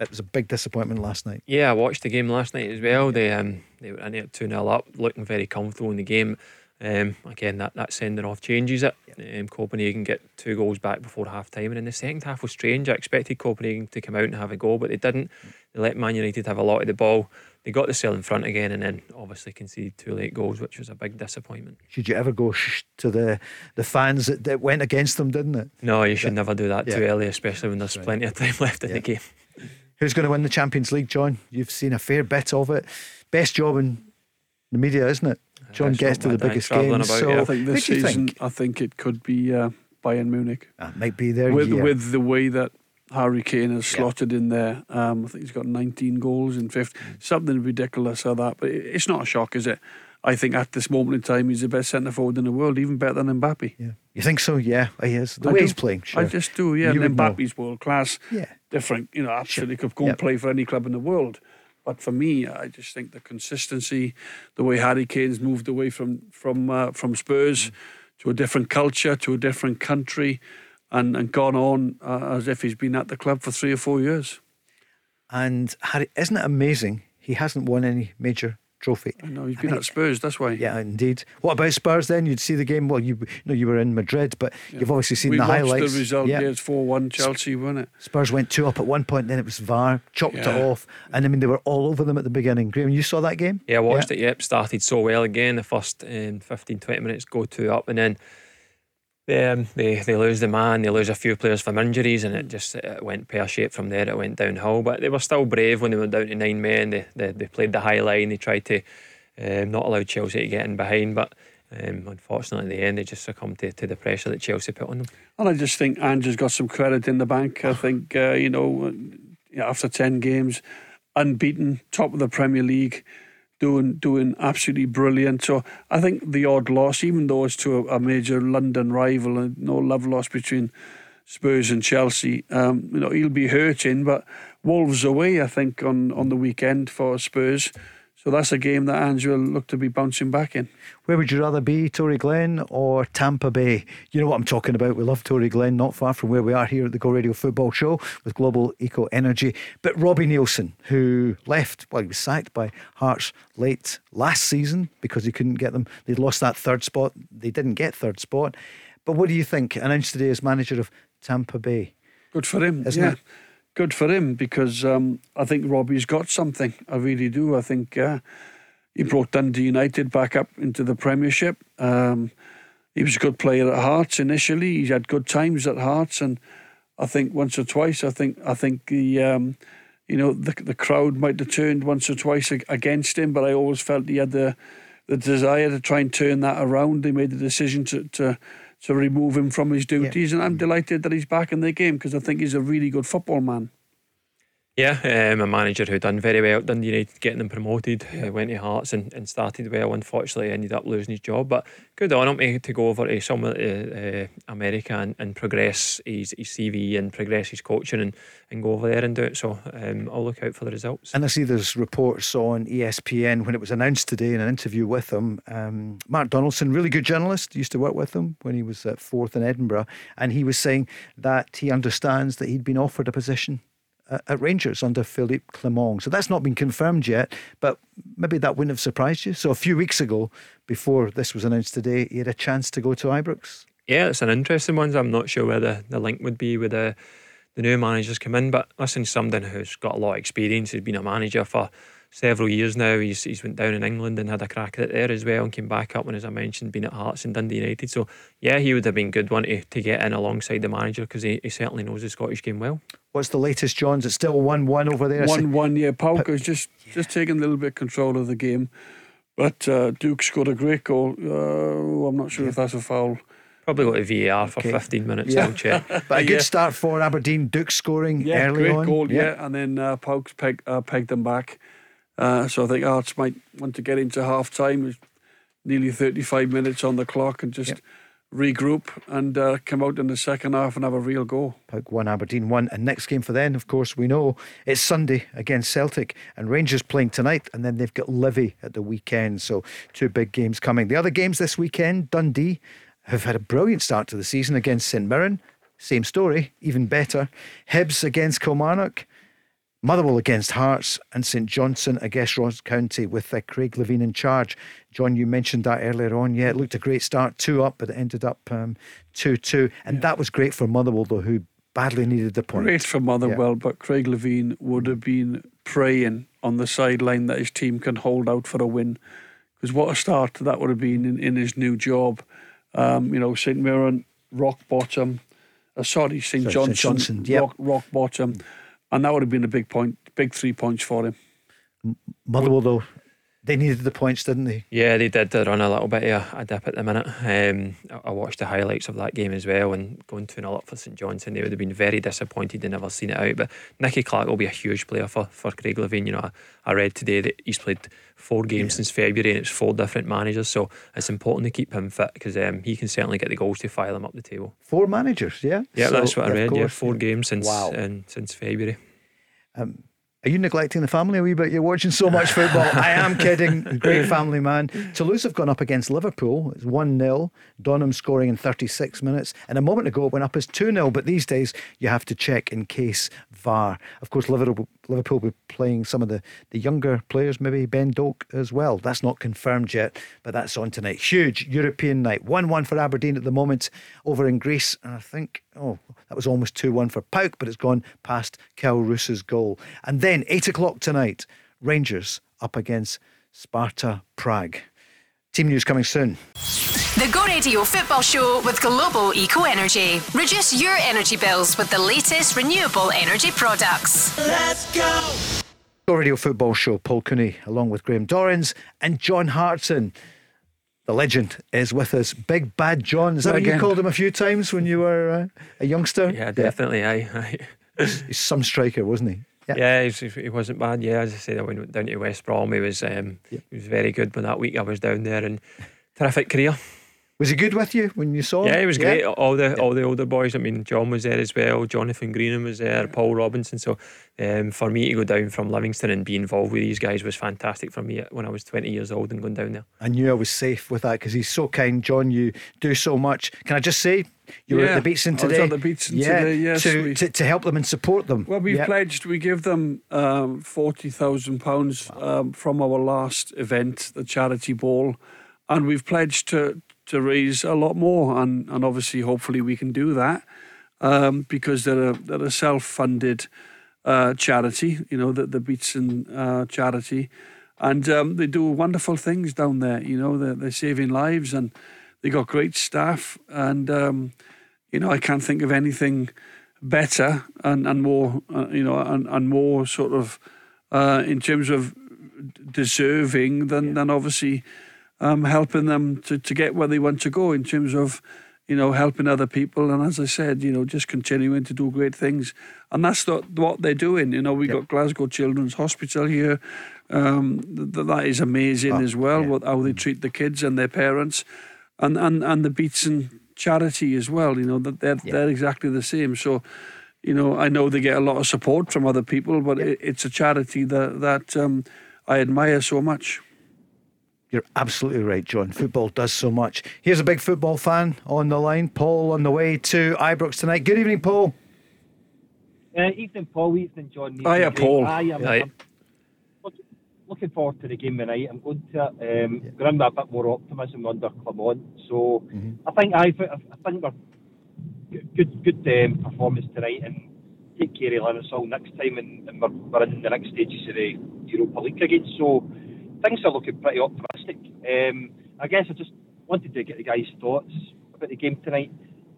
C: it was a big disappointment last night.
E: Yeah, I watched the game last night as well. They um they were in it two 0 up, looking very comfortable in the game. Um, again, that, that sending off changes it. Um, Copenhagen get two goals back before half time, and in the second half was strange. I expected Copenhagen to come out and have a goal, but they didn't. They let Man United have a lot of the ball. They got the cell in front again, and then obviously conceded two late goals, which was a big disappointment.
C: Should you ever go shh to the, the fans that, that went against them, didn't it?
E: No, you should never do that too
C: Yeah.
E: early, especially when there's plenty of time left in
C: Yeah.
E: the game.
C: Who's going to win the Champions League, John? You've seen a fair bit of it. Best job in the media, isn't it? John
E: That's
C: gets to the biggest
E: travelling
C: games.
E: about,
C: so,
E: yeah.
D: I think this season,
C: think?
D: I think it could be uh, Bayern Munich.
C: Ah, might be their
D: with
C: year.
D: with the way that Harry Kane has slotted in there. Um, I think he's got 19 goals in fifth.
C: Mm.
D: Something ridiculous like that. But it's not a shock, is it? I think at this moment in time, he's the best centre forward in the world, even better than Mbappe.
C: yeah. You think so? Yeah, he is. The
D: I
C: way
D: do.
C: he's playing, sure.
D: I just do, yeah.
C: You
D: and
C: would know.
D: Mbappe's world class.
C: Yeah.
D: Different, you know, absolutely could go
C: Yep.
D: and play for any club in the world. But for me, I just think the consistency, the way Harry Kane's moved away from from uh, from Spurs
C: Mm.
D: to a different culture, to a different country, and, and gone on uh, as if he's been at the club for three or four years.
C: And Harry, isn't it amazing? He hasn't won any major trophy.
D: I know he's been at Spurs. That's why.
C: Yeah, indeed. What about Spurs? Then you'd see the game. Well, you, you know you were in Madrid, but yeah. you've obviously seen
D: we
C: the
D: watched
C: highlights.
D: The result. Yeah, it's four one Chelsea, wasn't it?
C: Spurs went two up at one point, then it was VAR chopped yeah. it off, and I mean they were all over them at the beginning. Graham, you saw that game?
E: Yeah, I watched yeah. it. Yep, started so well again. The first um, 15, 20 minutes go two up, and then. Um, they they lose the man, they lose a few players from injuries, and it just it went pear shaped from there. It went downhill, but they were still brave when they went down to nine men. They they, they played the high line. They tried to um, not allow Chelsea to get in behind, but um, unfortunately, at the end, they just succumbed to, to the pressure that Chelsea put on them.
D: And I just think Ange's got some credit in the bank. I think uh, you know, after ten games, unbeaten, top of the Premier League doing doing absolutely brilliant. So I think the odd loss, even though it's to a, a major London rival, and no love lost between Spurs and Chelsea, um, you know he'll be hurting. But Wolves away, I think on on the weekend for Spurs. So that's a game that Ange will look to be bouncing back in.
C: Where would you rather be, Toryglen or Tampa Bay? You know what I'm talking about. We love Toryglen, not far from where we are here at the Go Radio Football Show with Global Eco Energy. But Robbie Neilson, who left, well, he was sacked by Hearts late last season because he couldn't get them. They'd lost that third spot. They didn't get third spot. But what do you think? Announced today as manager of Tampa Bay.
D: Good for him, isn't yeah. it? Good for him because um, I think Robbie's got something. I really do. I think uh, he brought Dundee United back up into the Premiership. Um, he was a good player at Hearts initially. He had good times at Hearts, and I think once or twice, I think I think the um, you know the the crowd might have turned once or twice against him, but I always felt he had the the desire to try and turn that around. They made the decision to to to remove him from his duties. Yeah. And I'm delighted that he's back in the game because I think he's a really good football man.
E: Yeah, um, a manager who done very well at Dundee United, getting them promoted, yeah. uh, went to Hearts and, and started well. Unfortunately, ended up losing his job, but good on him to, go over to somewhere uh, uh, America and, and progress his, his CV and progress his coaching and, and go over there and do it. So um, I'll look out for the results.
C: And I see there's reports on ESPN when it was announced today in an interview with him. Um, Mark Donaldson, really good journalist, used to work with him when he was at Forth in Edinburgh, and he was saying that he understands that he'd been offered a position at Rangers under Philippe Clement. So that's not been confirmed yet, but maybe that wouldn't have surprised you. So a few weeks ago, before this was announced today, he had a chance to go to Ibrox.
E: Yeah, it's an interesting one. I'm not sure where the, link would be with the, the new managers come in, but listen, somebody who's got a lot of experience, who's been a manager for several years now. He's he's went down in England and had a crack at it there as well and came back up and as I mentioned been at Hearts and Dundee United. So yeah, he would have been good one to, to get in alongside the manager because he, he certainly knows the Scottish game well.
C: What's the latest, Johns? It's still one one over there.
D: One one, yeah. PAOK's just yeah. just taking a little bit of control of the game, but uh, Duk scored a great goal. Uh, I'm not sure yeah. if that's a foul.
E: Probably got a VAR for okay. 15 minutes. Yeah. I'll check.
C: but a good yeah. start for Aberdeen. Duk scoring
D: yeah,
C: early
D: great
C: on.
D: goal, yeah. yeah. And then uh, PAOK's peg, uh, pegged them back. Uh, so I think Hearts might want to get into half time, nearly 35 minutes on the clock, and just yep. regroup and uh, come out in the second half and have a real go.
C: PAOK one, Aberdeen one. And next game for them, of course, we know it's Sunday against Celtic and Rangers playing tonight, and then they've got Livy at the weekend. So two big games coming. The other games this weekend, Dundee have had a brilliant start to the season against St Mirren. Same story, even better. Hibs against Kilmarnock. Motherwell against Hearts and St Johnstone against Ross County with uh, Craig Levein in charge. John, you mentioned that earlier on. Yeah, it looked a great start, two up, but it ended up um, 2 2. And yeah. that was great for Motherwell, though, who badly needed the point.
D: Great for Motherwell, yeah. but Craig Levein would have been praying on the sideline that his team can hold out for a win. Because what a start that would have been in, in his new job. Um, you know, St Mirren, rock bottom. Uh, sorry, St Johnstone, Johnson, yep. rock, rock bottom and that would have been a big point, big three points for him.
C: Motherwell, though, they needed the points, didn't they?
E: Yeah, they did. They run a little bit of a dip at the minute. Um, I watched the highlights of that game as well, and going 2 0 up for St Johnstone, they would have been very disappointed they never seen it out. But Nicky Clark will be a huge player for, for Craig Levein. You know, I, I read today that he's played four games yeah. since February and it's four different managers, so it's important to keep him fit because um, he can certainly get the goals to file him up the table.
C: Four managers, yeah?
E: Yeah, so, that's what I read. Course, yeah, four yeah. games since, wow. um, since February.
C: Um, are you neglecting the family a wee bit? You're watching so much football. I am kidding. Great family man. Toulouse have gone up against Liverpool. It's 1 0. Dønnum scoring in 36 minutes. And a moment ago, it went up as 2 0. But these days, you have to check in case Of course, Liverpool, Liverpool will be playing some of the, the younger players, maybe Ben Doak as well. That's not confirmed yet, but that's on tonight. Huge European night. 1 1 for Aberdeen at the moment over in Greece. And I think, oh, that was almost 2 1 for PAOK, but it's gone past Kelle Roos's goal. And then 8 o'clock tonight, Rangers up against Sparta Prague. Team news coming soon.
B: The Go Radio Football Show with Global Eco Energy. Reduce your energy bills with the latest renewable energy products. Let's
C: go! Go Radio Football Show, Paul Cooney, along with Graham Dorrans and John Hartson. The legend is with us. Big Bad John. Is that what you called him a few times when you were uh, a youngster?
E: Yeah, definitely. Yeah. Aye,
C: aye. He's some striker, wasn't he?
E: Yeah, yeah he, he, wasn't bad. Yeah, as I said, I went down to West Brom. He was um, yeah. he was very good. But that week I was down there, and terrific career.
C: Was he good with you when you saw him?
E: Yeah, he was yeah. great. All the all the older boys. I mean, John was there as well. Jonathan Greening was there. Paul Robinson. So, um, for me to go down from Livingston and be involved with these guys was fantastic for me when I was twenty years old and going down there.
C: I knew I was safe with that because he's so kind, John. You do so much. Can I just say, you were at the Beatson today.
D: I was at the Beatson yeah, today, yes.
C: To, we, to, to, help them and support them.
D: Well, we yep. pledged, we give them um, £40,000 um, from our last event, the charity ball, and we've pledged to, to raise a lot more, and, and obviously, hopefully, we can do that um, because they're a, they're a self funded uh, charity, you know, the, the Beatson uh, charity. And um, they do wonderful things down there, you know, they're, they're saving lives and they got great staff. And, um, you know, I can't think of anything better and, and more, uh, you know, and, and more sort of uh, in terms of deserving than, yeah. than obviously um, helping them to, to get where they want to go in terms of, you know, helping other people. And as I said, you know, just continuing to do great things. And that's the, what they're doing. You know, we yep. got Glasgow Children's Hospital here. Um, th- that is amazing oh, as well, yeah. what, how they treat the kids and their parents. And, and, and the Beatson charity as well, you know, that they're, yep. they're exactly the same. So, you know, I know they get a lot of support from other people, but yep. it, it's a charity that, that um, I admire so much.
C: You're absolutely right, John. Football does so much. Here's a big football fan on the line, Paul, on the way to Ibrox tonight. Good evening, Paul.
J: Uh, evening, Paul. Evening, John.
C: Evening, Hiya, Paul.
J: I am. Hi. looking forward to the game tonight. I'm going to um, yeah. go with a bit more optimism under Clement. So mm-hmm. I think I, I think we're good good um, performance tonight and take care of Limassol next time and, and we're, we're in the next stages of the Europa League again. So things are looking pretty optimistic. Um, I guess I just wanted to get the guys' thoughts about the game tonight.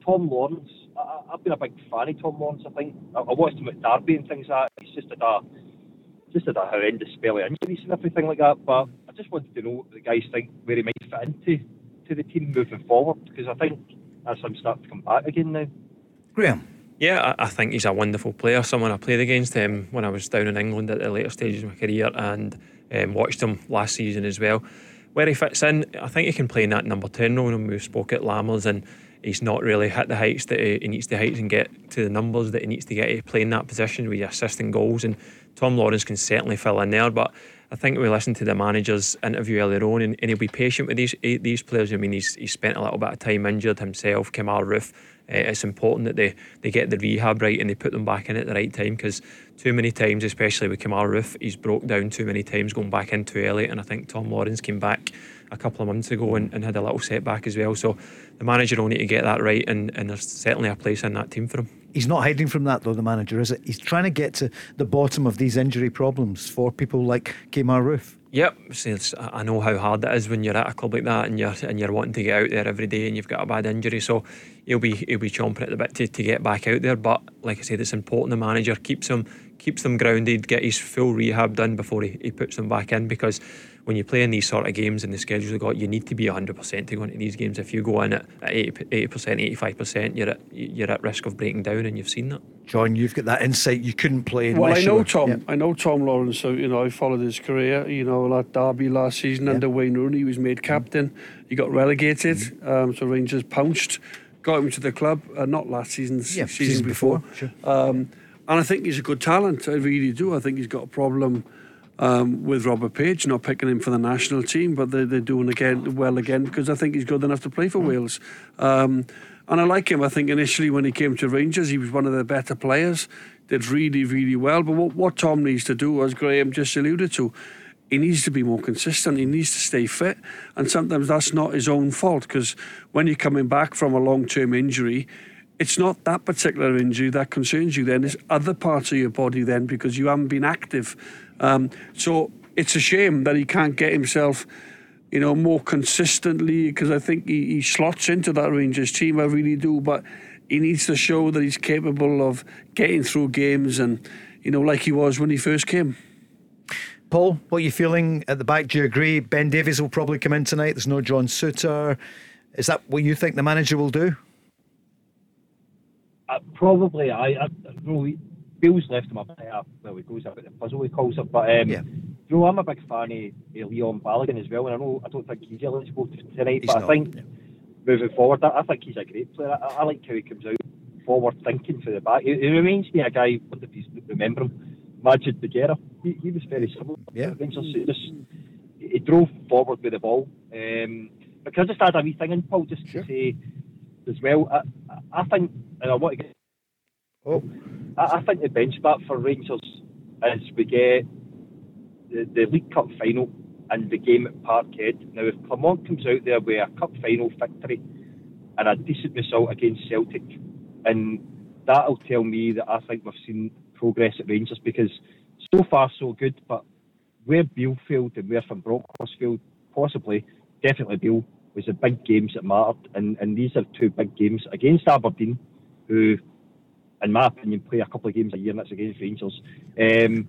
J: Tom Lawrence, I, have been a big fan of Tom Lawrence. I think I, I watched him at Derby and things like that. He's just had a just had a horrendous spell of injuries and everything like that. But I just wanted to know what the guys think where he might fit into to the team moving forward because I think as I'm starting to come back again now.
C: Graham.
E: Yeah, I think he's a wonderful player. Someone I played against him when I was down in England at the later stages of my career, and um, watched him last season as well. Where he fits in, I think he can play in that number 10 role. And we spoke at Lammers and he's not really hit the heights that he, needs to heights and get to the numbers that he needs to get to play in that position with assisting goals. And Tom Lawrence can certainly fill in there. But I think we listened to the manager's interview earlier on, and, and he'll be patient with these these players. I mean, he's, he's spent a little bit of time injured himself. Kemar Roofe uh, it's important that they, they get the rehab right and they put them back in at the right time because too many times, especially with Kemar Roofe, he's broke down too many times going back in too early. And I think Tom Lawrence came back a couple of months ago and, and had a little setback as well. So the manager will need to get that right, and, and there's certainly a place in that team for him.
C: He's not hiding from that, though, the manager, is it? He's trying to get to the bottom of these injury problems for people like Kemar Roofe.
E: Yep, I know how hard it is when you're at a club like that and you're and you're wanting to get out there every day and you've got a bad injury. So he'll be he'll be chomping at the bit to, to get back out there. But like I said, it's important the manager keeps him keeps them grounded, get his full rehab done before he, he puts them back in because when you play in these sort of games and the schedules they got, you need to be 100% to go into these games. If you go in at 80, percent 85%, you're at, you're at risk of breaking down, and you've seen that.
C: John, you've got that insight. You couldn't play.
D: in Well, I know Tom. Yeah. I know Tom Lawrence. So you know, I followed his career. You know, like Derby last season yeah. under Wayne Rooney, he was made captain. He got relegated. Mm-hmm. Um, so Rangers pounced, got him to the club. Uh, not last season, yeah, season, season before. before. Sure. Um, and I think he's a good talent. I really do. I think he's got a problem um, with Robert Page not picking him for the national team, but they're, they're doing again well again because I think he's good enough to play for. Wales. Um, and I like him. I think initially when he came to Rangers, he was one of the better players. did really, really well. But what, what Tom needs to do, as Graham just alluded to, he needs to be more consistent. He needs to stay fit. And sometimes that's not his own fault because when you're coming back from a long term injury, it's not that particular injury that concerns you then, it's other parts of your body then because you haven't been active. Um, so it's a shame that he can't get himself, you know, more consistently because I think he, he slots into that Rangers team. I really do. But he needs to show that he's capable of getting through games and, you know, like he was when he first came.
C: Paul, what are you feeling at the back? Do you agree Ben Davies will probably come in tonight? There's no John Souttar. Is that what you think the manager will do?
J: Uh, probably. I, I Bill's left him a bit. Uh, well, he goes a bit of puzzle. He calls it, but um, yeah. you know, I'm a big fan of, of Leon Balogun as well, and I know I don't think he's eligible tonight, he's but not, I think. Yeah moving forward. I, I think he's a great player. I, I, like how he comes out forward thinking for the back. He, he reminds me of a guy, I wonder if you remember him, Madjid Bougherra. He, he was very similar.
C: Yeah.
J: He, just, he drove forward with the ball. Um, can I just add a wee thing in, Paul, just sure. to say as well, I, I think, and I want to get. Oh. I, I think the benchmark for Rangers is we get the, the League Cup final and the game at Parkhead. Now, if Clement comes out there with a cup final victory and a decent result against Celtic, and that'll tell me that I think we've seen progress at Rangers because so far so good, but where Beale failed and where Van Bronckhorst failed, possibly, definitely Beale, was the big games that mattered, and, and these are two big games against Aberdeen, who, in my opinion, play a couple of games a year, and that's against Rangers. Um,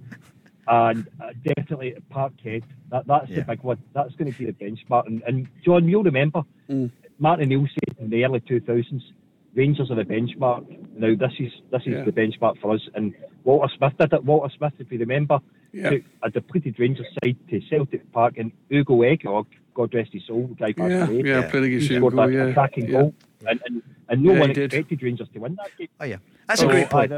J: and uh, definitely Parkhead. That, that's yeah. the big one. That's going to be the benchmark. And, and John, you'll remember mm. Martin O'Neill said in the early 2000s, Rangers are the benchmark. Now this is this is yeah. the benchmark for us. And Walter Smith did it. Walter Smith, if you remember, yeah. took a depleted Rangers side to Celtic Park, and Ugo Ehiogu, God rest his soul, the guy passed
D: yeah,
J: away.
D: Yeah, playing against
J: he scored
D: that
J: yeah. attacking
D: yeah.
J: goal, and, and, and no one expected Rangers to win that game.
C: Oh yeah, that's so, a great point.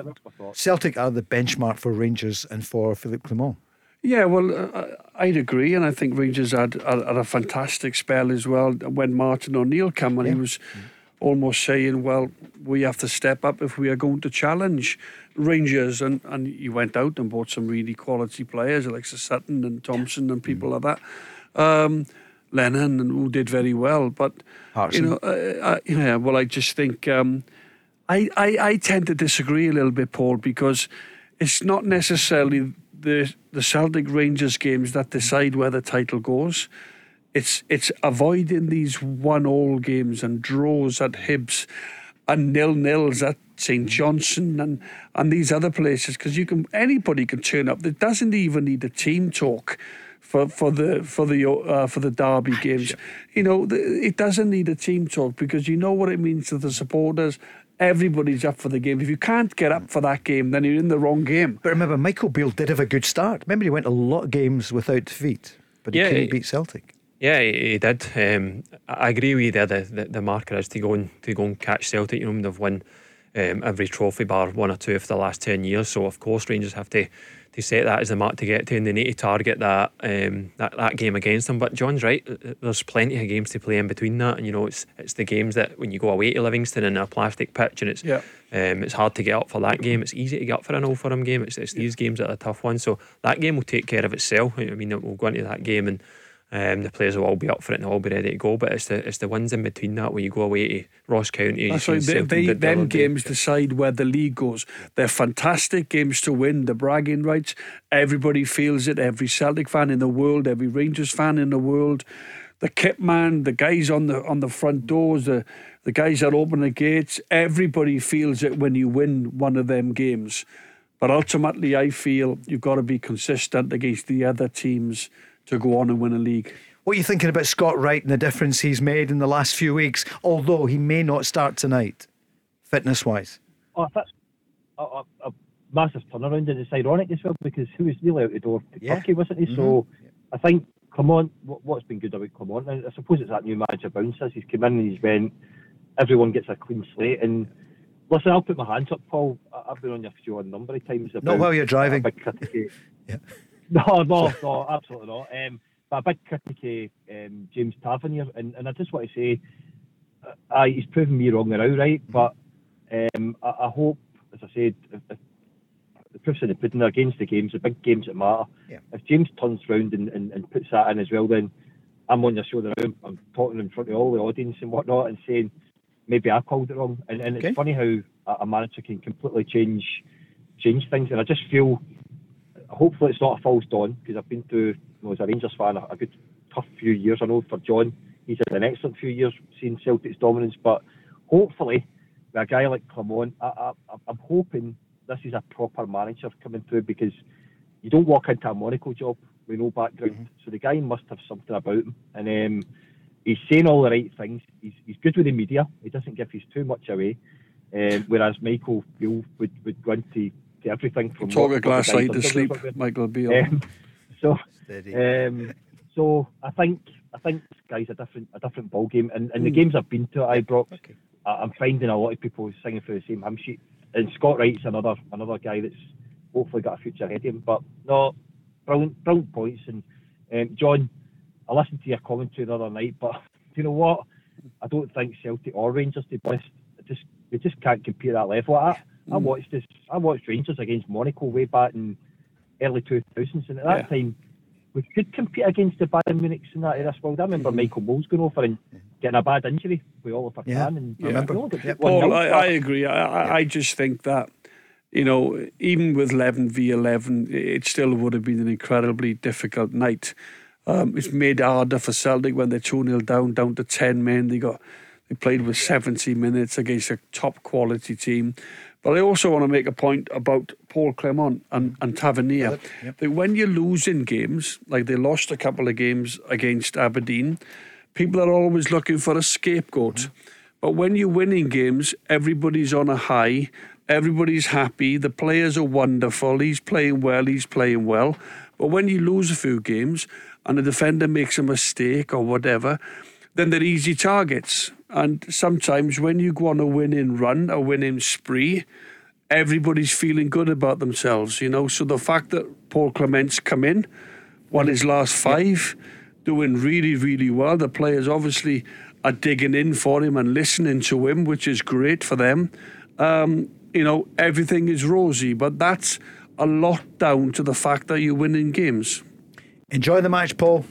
C: Celtic are the benchmark for Rangers and for Philippe Clement.
D: Yeah, well, uh, I'd agree, and I think Rangers had, had, had, a fantastic spell as well when Martin O'Neill came, and yeah. he was almost saying, "Well, we have to step up if we are going to challenge Rangers," and and he went out and bought some really quality players, Alexis Sutton and Thompson and people mm. like that. Um, Lennon and who did very well, but you know, uh, yeah. Well, I just think um, I, I I tend to disagree a little bit, Paul, because it's not necessarily the the Celtic Rangers games that decide where the title goes. It's it's avoiding these one all games and draws at Hibs and nil nils at St Johnstone and and these other places because you can anybody can turn up. It doesn't even need a team talk for for the for the uh, for the derby games. You know, the, it doesn't need a team talk because you know what it means to the supporters everybody's up for the game. If you can't get up for that game, then you're in the wrong game.
C: But remember, Michael Beale did have a good start. Remember, he went a lot of games without defeat, but he yeah, couldn't beat Celtic.
E: Yeah, he, did. Um, I agree with you there. The, the, the marker is to go and to go and catch Celtic. You know, they've won um, every trophy bar one or two for the last ten years. So of course, Rangers have to to set that as the mark to get to, and they need to target that um, that, that game against them. But John's right. There's plenty of games to play in between that, and you know it's it's the games that when you go away to Livingston in a plastic pitch, and it's yeah. um, it's hard to get up for that game. It's easy to get up for an Old Firm game. It's, it's these games that are tough ones. So that game will take care of itself. I mean, we'll go into that game and um, the players will all be up for it and they'll all be ready to go. But it's the it's the ones in between that where you go away to Ross County.
D: That's right. They, they, them games decide where the league goes. They're fantastic games to win. The bragging rights. Everybody feels it. Every Celtic fan in the world, every Rangers fan in the world, the kit man, the guys on the on the front doors, the the guys that open the gates. Everybody feels it when you win one of them games. But ultimately, I feel you've got to be consistent against the other teams to go on and win a league.
C: What are you thinking about Scott Wright and the difference he's made in the last few weeks, although he may not start tonight, fitness wise?
J: Oh, that's a, a, a, massive turnaround, and it's ironic as well because he was nearly out the door to yeah. Turkey, wasn't he? Mm-hmm. So I think Clement, what's been good about Clement, and I suppose it's that new manager bounces. He's come in and he's went, everyone gets a clean slate. And listen, I'll put my hands up, Paul. I've been on your show a number of times. About
C: Not while you're driving.
J: big yeah. No, no, no, absolutely not. Um, but a big critic of um, James Tavernier, and, and I just want to say, uh, he's proven me wrong now, right? But um, I, I, hope, as I said, if, if the proof's in the pudding. Against the games, the big games that matter.
C: Yeah.
J: If James turns round and, and, and puts that in as well, then I'm on your shoulder. I'm, I'm talking in front of all the audience and whatnot and saying maybe I called it wrong. And, and
C: Okay.
J: it's funny how a, a manager can completely change change things. And I just feel, hopefully, it's not a false dawn because I've been through, you know, as a Rangers fan, a, a good tough few years. I know for John, he's had an excellent few years seeing Celtic's dominance, but hopefully, with a guy like Clement, I, I, I'm hoping this is a proper manager coming through because you don't walk into a Monaco job with no background. So the guy must have something about him. And um, he's saying all the right things. He's, he's good with the media. He doesn't give his too much away. Um, whereas Michael Beale would, would go into to everything from
D: Talk
J: what-
D: a glass
J: what the
D: eye
J: guys
D: to sleep,
J: talking.
D: Michael Beale.
J: Um, so, um, so I think I think guy's a different a different ball game. And, and the
C: Mm.
J: games I've been to at Ibrox,
C: Okay.
J: I, I'm finding a lot of people singing for the same hymn sheet. And Scott Wright's another another guy that's hopefully got a future ahead of him. But no, brilliant brilliant points. And um, John, I listened to your commentary the other night, but do you know what? I don't think Celtic or Rangers, to be honest, I just we just can't compare that level. I, I watched this. I watched Rangers against Monaco way back in early 2000s, and at that
D: Yeah.
J: time we could compete against the Bayern Munichs in that era as well. I remember hmm. Michael Mols going over and hmm. getting a bad injury with Oliver
C: Yeah,
J: Kahn. And
C: I remember.
J: you know, got
C: Yeah.
D: Paul, I, I agree. I, I, I just think that, you know, even with 11 v 11, it still would have been an incredibly difficult night. Um, it's made harder for Celtic when they're 2 0 down, down to 10 men. They got they played with 70 minutes against a top quality team. But I also want to make a point about Paul Clement and, and Tavernier. That when you lose in games, like they lost a couple of games against Aberdeen, people are always looking for a scapegoat. Mm-hmm. But when you win in games, everybody's on a high, everybody's happy, the players are wonderful, he's playing well, he's playing well. But when you lose a few games and the defender makes a mistake or whatever, then they're easy targets. And sometimes when you go on a winning run, a winning spree, everybody's feeling good about themselves, you know. So the fact that Paul Clement's come in, won his last five, doing really, really well. The players obviously are digging in for him and listening to him, which is great for them. Um, you know, everything is rosy, but that's a lot down to the fact that you're winning games.
C: Enjoy the match, Paul.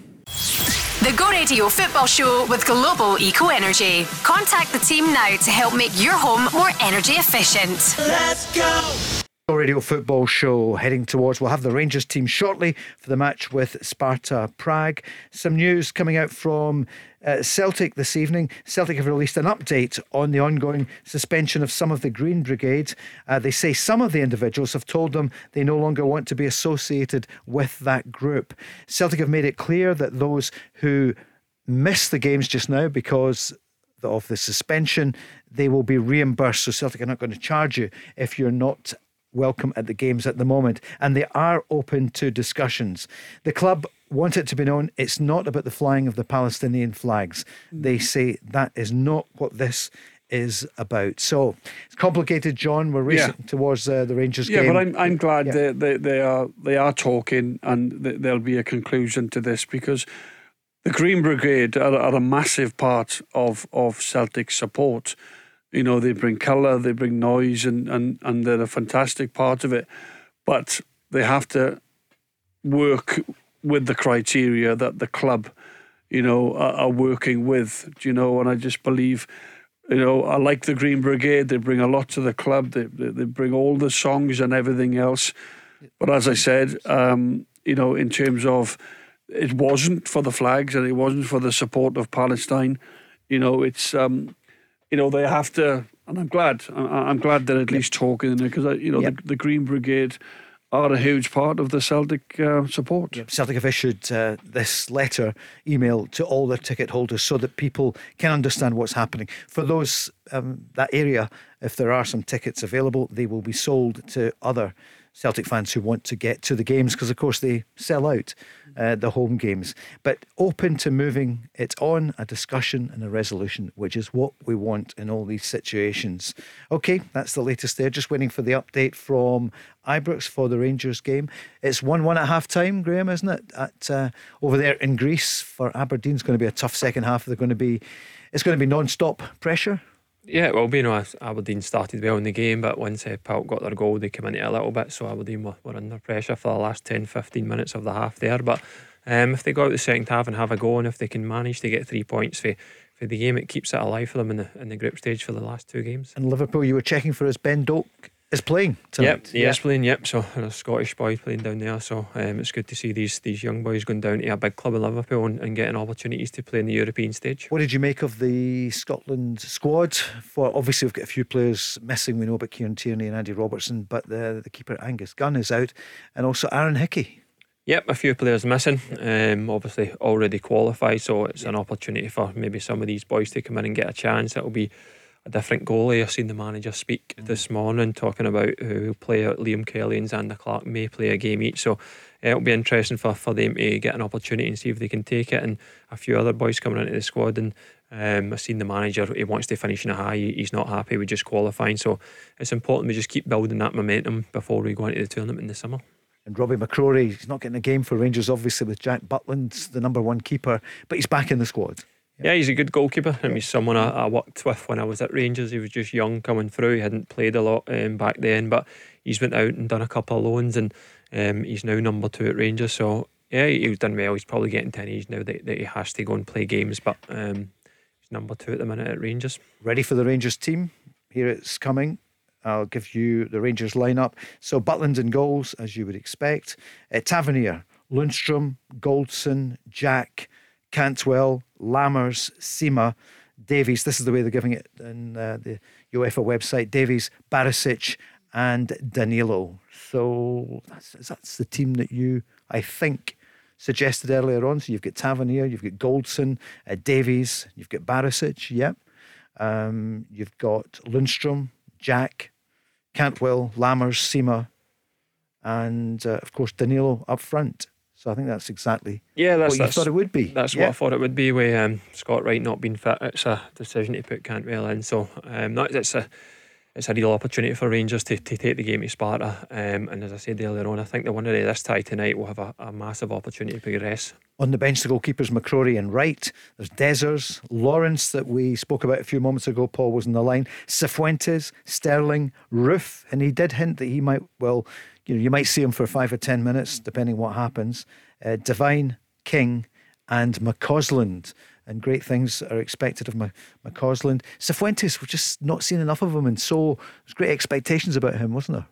B: The Go Radio Football Show with Global Eco Energy. Contact the team now to help make your home more energy efficient.
C: Let's go Radio Football Show heading towards. We'll have the Rangers team shortly for the match with Sparta Prague. Some news coming out from uh, Celtic this evening. Celtic have released an update on the ongoing suspension of some of the Green Brigade. Uh, they say some of the individuals have told them they no longer want to be associated with that group. Celtic have made it clear that those who miss the games just now because of the suspension, they will be reimbursed. So Celtic are not going to charge you if you're not welcome at the games at the moment. And they are open to discussions. The club want it to be known it's not about the flying of the Palestinian flags. They say that is not what this is about. So it's complicated, John. We're racing towards uh, the Rangers game.
D: Yeah,
C: game.
D: but I'm I'm glad
C: Yeah.
D: they, they they are they are talking and th- there'll be a conclusion to this because the Green Brigade are, are a massive part of of Celtic support. You know, they bring colour, they bring noise, and, and, and they're a fantastic part of it. But they have to work with the criteria that the club, you know, are, are working with. Do you know? And I just believe, you know, I like the Green Brigade. They bring a lot to the club. They they, they bring all the songs and everything else. But as I said, um, you know, in terms of it wasn't for the flags and it wasn't for the support of Palestine. You know, it's um, you know they have to, and I'm glad. I'm glad they're at least talking because you know
C: Yep.
D: the, the Green Brigade are a huge part of the Celtic uh, support.
C: Celtic have issued uh, this letter, email to all their ticket holders so that people can understand what's happening. For those, um, that area, if there are some tickets available, they will be sold to other Celtic fans who want to get to the games because, of course, they sell out uh, the home games. But open to moving it on, a discussion and a resolution, which is what we want in all these situations. Okay, that's the latest there. Just waiting for the update from Ibrox for the Rangers game. It's 1 1 at half time, Graham, isn't it? At uh, Over there in Greece for Aberdeen. It's going to be a tough second half. They're going to be, it's going to be non stop pressure.
E: Yeah, well, you know, Aberdeen started well in the game, but once uh, PAOK got their goal, they came into it a little bit. So Aberdeen were, were under pressure for the last 10, 15 minutes of the half there. But um, if they go out the second half and have a go, and if they can manage to get three points for, for the game, it keeps it alive for them in the in the group stage for the last two games.
C: And Liverpool, you were checking for us, Ben Doak is playing tonight.
E: Yep, he yeah. is playing. Yep, so a Scottish boy playing down there. So um, it's good to see these these young boys going down to a big club in Liverpool and, and, getting opportunities to play in the European stage.
C: What did you make of the Scotland squad? For obviously we've got a few players missing. We know about Kieran Tierney and Andy Robertson, but the the keeper Angus Gunn is out, and also Aaron Hickey.
E: Yep, a few players missing. Um, obviously already qualified, so it's an opportunity for maybe some of these boys to come in and get a chance. It'll be a different goalie. I've seen the manager speak mm. this morning talking about who will play. Liam Kelly and Zander Clark may play a game each. So uh, it'll be interesting for, for them to get an opportunity and see if they can take it. And a few other boys coming into the squad. And um, I've seen the manager, he wants to finish in a high. He's not happy with just qualifying. So it's important we just keep building that momentum before we go into the tournament in the summer.
C: And Robbie McCrorie, he's not getting a game for Rangers, obviously, with Jack Butland, the number one keeper, but he's back in the squad.
E: Yeah, he's a good goalkeeper. I mean, he's someone I, I, worked with when I was at Rangers. He was just young coming through. He hadn't played a lot um, back then, but he's went out and done a couple of loans, and um, he's now number two at Rangers. So yeah, he's done well. He's probably getting to an age now that, that he has to go and play games, but um, he's number two at the minute at Rangers.
C: Ready for the Rangers team? Here it's coming. I'll give you the Rangers lineup. So Butland in goals, as you would expect. Uh, Tavernier, Lundstram, Goldson, Jack. Cantwell, Lammers, Sima, Davies. This is the way they're giving it in uh, the UEFA website. Davies, Barisic, and Danilo. So that's, that's the team that you, I think, suggested earlier on. So you've got Tavernier, you've got Goldson, uh, Davies, you've got Barisic, yep. Um, you've got Lundstram, Jack, Cantwell, Lammers, Sima, and uh, of course Danilo up front. So I think that's exactly
E: yeah,
C: that's,
E: what
C: you thought it would be.
E: That's
C: yeah.
E: what I thought it would be with um, Scott Wright not being fit. It's a decision to put Cantwell in. So um, that, it's a it's a real opportunity for Rangers to, to take the game to Sparta. Um, and as I said earlier on, I think the winner of this tie tonight will have a, a massive opportunity to progress.
C: On the bench, the goalkeepers McCrorie and Wright. There's Dessers, Lawrence that we spoke about a few moments ago. Paul was in the line. Cifuentes, Sterling, Roofe, and he did hint that he might well you know, you might see him for five or ten minutes, depending what happens. Uh, Devine, King, and McCausland. And great things are expected of McCausland. Cifuentes, we've just not seen enough of him, and so there's great expectations about him, wasn't there?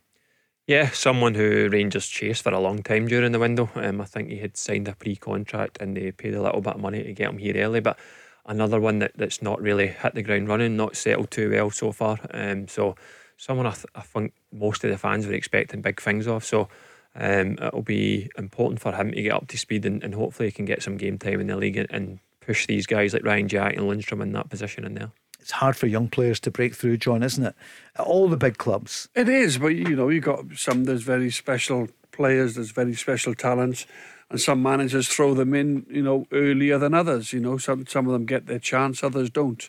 E: Yeah, someone who Rangers chased for a long time during the window. Um, I think he had signed a pre-contract and they paid a little bit of money to get him here early, but another one that, that's not really hit the ground running, not settled too well so far. Um, so someone I, th- I think most of the fans were expecting big things of. So um, it'll be important for him to get up to speed and, and hopefully he can get some game time in the league and, and push these guys like Ryan Jack and Lundstram in that position in there.
C: It's hard for young players to break through, John, isn't it? At all the big clubs.
D: It is, but you know, you've got some there's very special players, there's very special talents, and some managers throw them in, you know, earlier than others. You know, some some of them get their chance, others don't.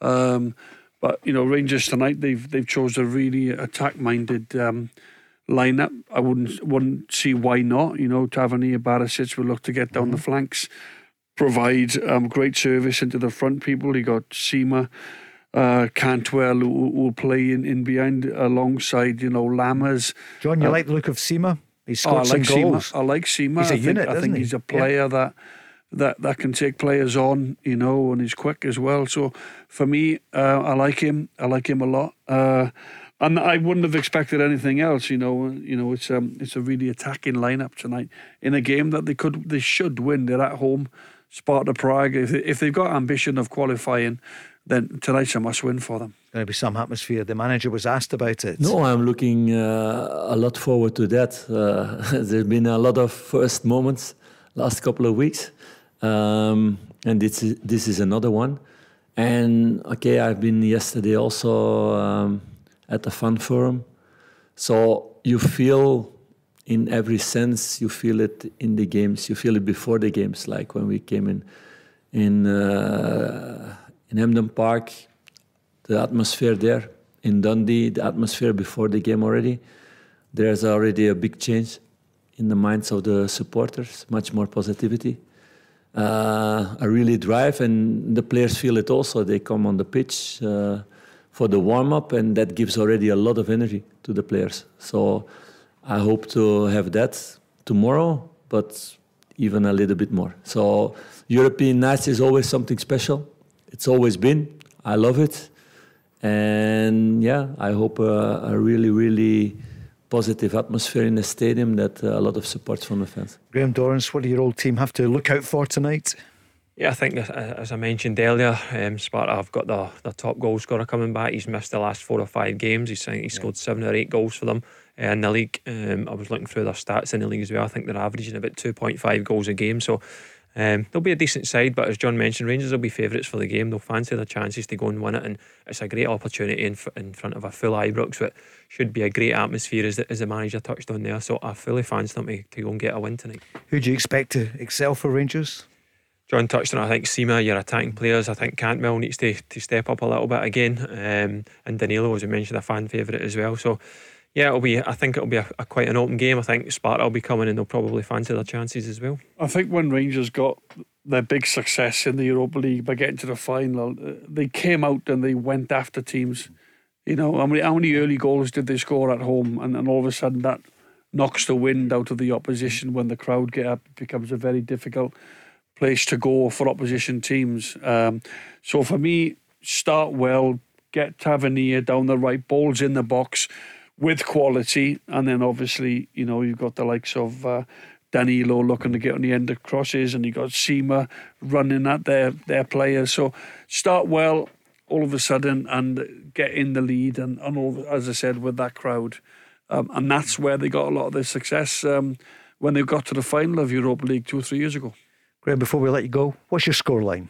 D: Um, but you know, Rangers tonight they've they've chose a really attack minded um, lineup. I wouldn't wouldn't see why not. You know, Tavernier, Barisic will look to get down mm-hmm. the flanks, provide um, great service into the front people. You got Sima. Uh, Cantwell who will play in, in behind alongside you know Lammers.
C: John, you uh, like the look of Sima? He scored oh, I like
D: some
C: goals.
D: Sima. I like Sima.
C: He's a
D: I
C: unit,
D: think, I think
C: he?
D: he's a player yeah. that that that can take players on, you know, and he's quick as well. So for me, uh, I like him. I like him a lot. Uh, and I wouldn't have expected anything else. You know, you know, it's um, it's a really attacking lineup tonight in a game that they could, they should win. They're at home, Sparta Prague. If they, if they've got ambition of qualifying, then tonight's a must win for them.
C: Going to be some atmosphere. The manager was asked about it.
F: No, I'm looking uh, a lot forward to that. Uh, there's been a lot of first moments last couple of weeks. Um, and this is, this is another one. And okay, I've been yesterday also um, at the Fun Forum. So you feel in every sense, you feel it in the games, you feel it before the games, like when we came in in uh, in Hampden Park, the atmosphere there. In Dundee, the atmosphere before the game already. There's already a big change in the minds of the supporters, much more positivity uh, really drive, and the players feel it also. They come on the pitch uh, for the warm up, and that gives already a lot of energy to the players. So I hope to have that tomorrow, but even a little bit more. So European nights is always something special. It's always been. I love it, and yeah, I hope a, a really, really positive atmosphere in the stadium that uh, a lot of support from the fans.
C: Graham Dorrans, what do your old team have to look out for tonight?
E: Yeah, I think as I mentioned earlier, um, Sparta have got the, the top goal scorer coming back. He's missed the last four or five games. He's he scored seven or eight goals for them uh, in the league. Um, I was looking through their stats in the league as well. I think they're averaging about two point five goals a game. So um, they'll be a decent side, but as John mentioned, Rangers will be favourites for the game. They'll fancy their chances to go and win it, and it's a great opportunity in, in front of a full Ibrox, but should be a great atmosphere as the, as the manager touched on there. So I fully fancy them to, to go and get a win tonight.
C: Who do you expect to excel for Rangers?
E: John touched on, I think Sima, your attacking players. I think Cantwell needs to, to step up a little bit again. Um, and Danilo, as we mentioned, a fan favourite as well. So yeah, it'll be. I think it'll be a, a, quite an open game. I think Sparta will be coming and they'll probably fancy their chances as well.
D: I think when Rangers got their big success in the Europa League by getting to the final, uh, they came out and they went after teams. You know, how many how many early goals did they score at home, and then all of a sudden that knocks the wind out of the opposition when the crowd get up. It becomes a very difficult place to go for opposition teams. Um, so for me, start well, get Tavernier down the right, balls in the box with quality, and then obviously you know you've got the likes of uh, Danilo looking to get on the end of crosses, and you got Sima running at their their players. So start well all of a sudden and get in the lead, and, and all, as I said with that crowd, um, and that's where they got a lot of their success um, when they got to the final of Europa League two or three years ago.
C: Graham, before we let you go, what's your scoreline?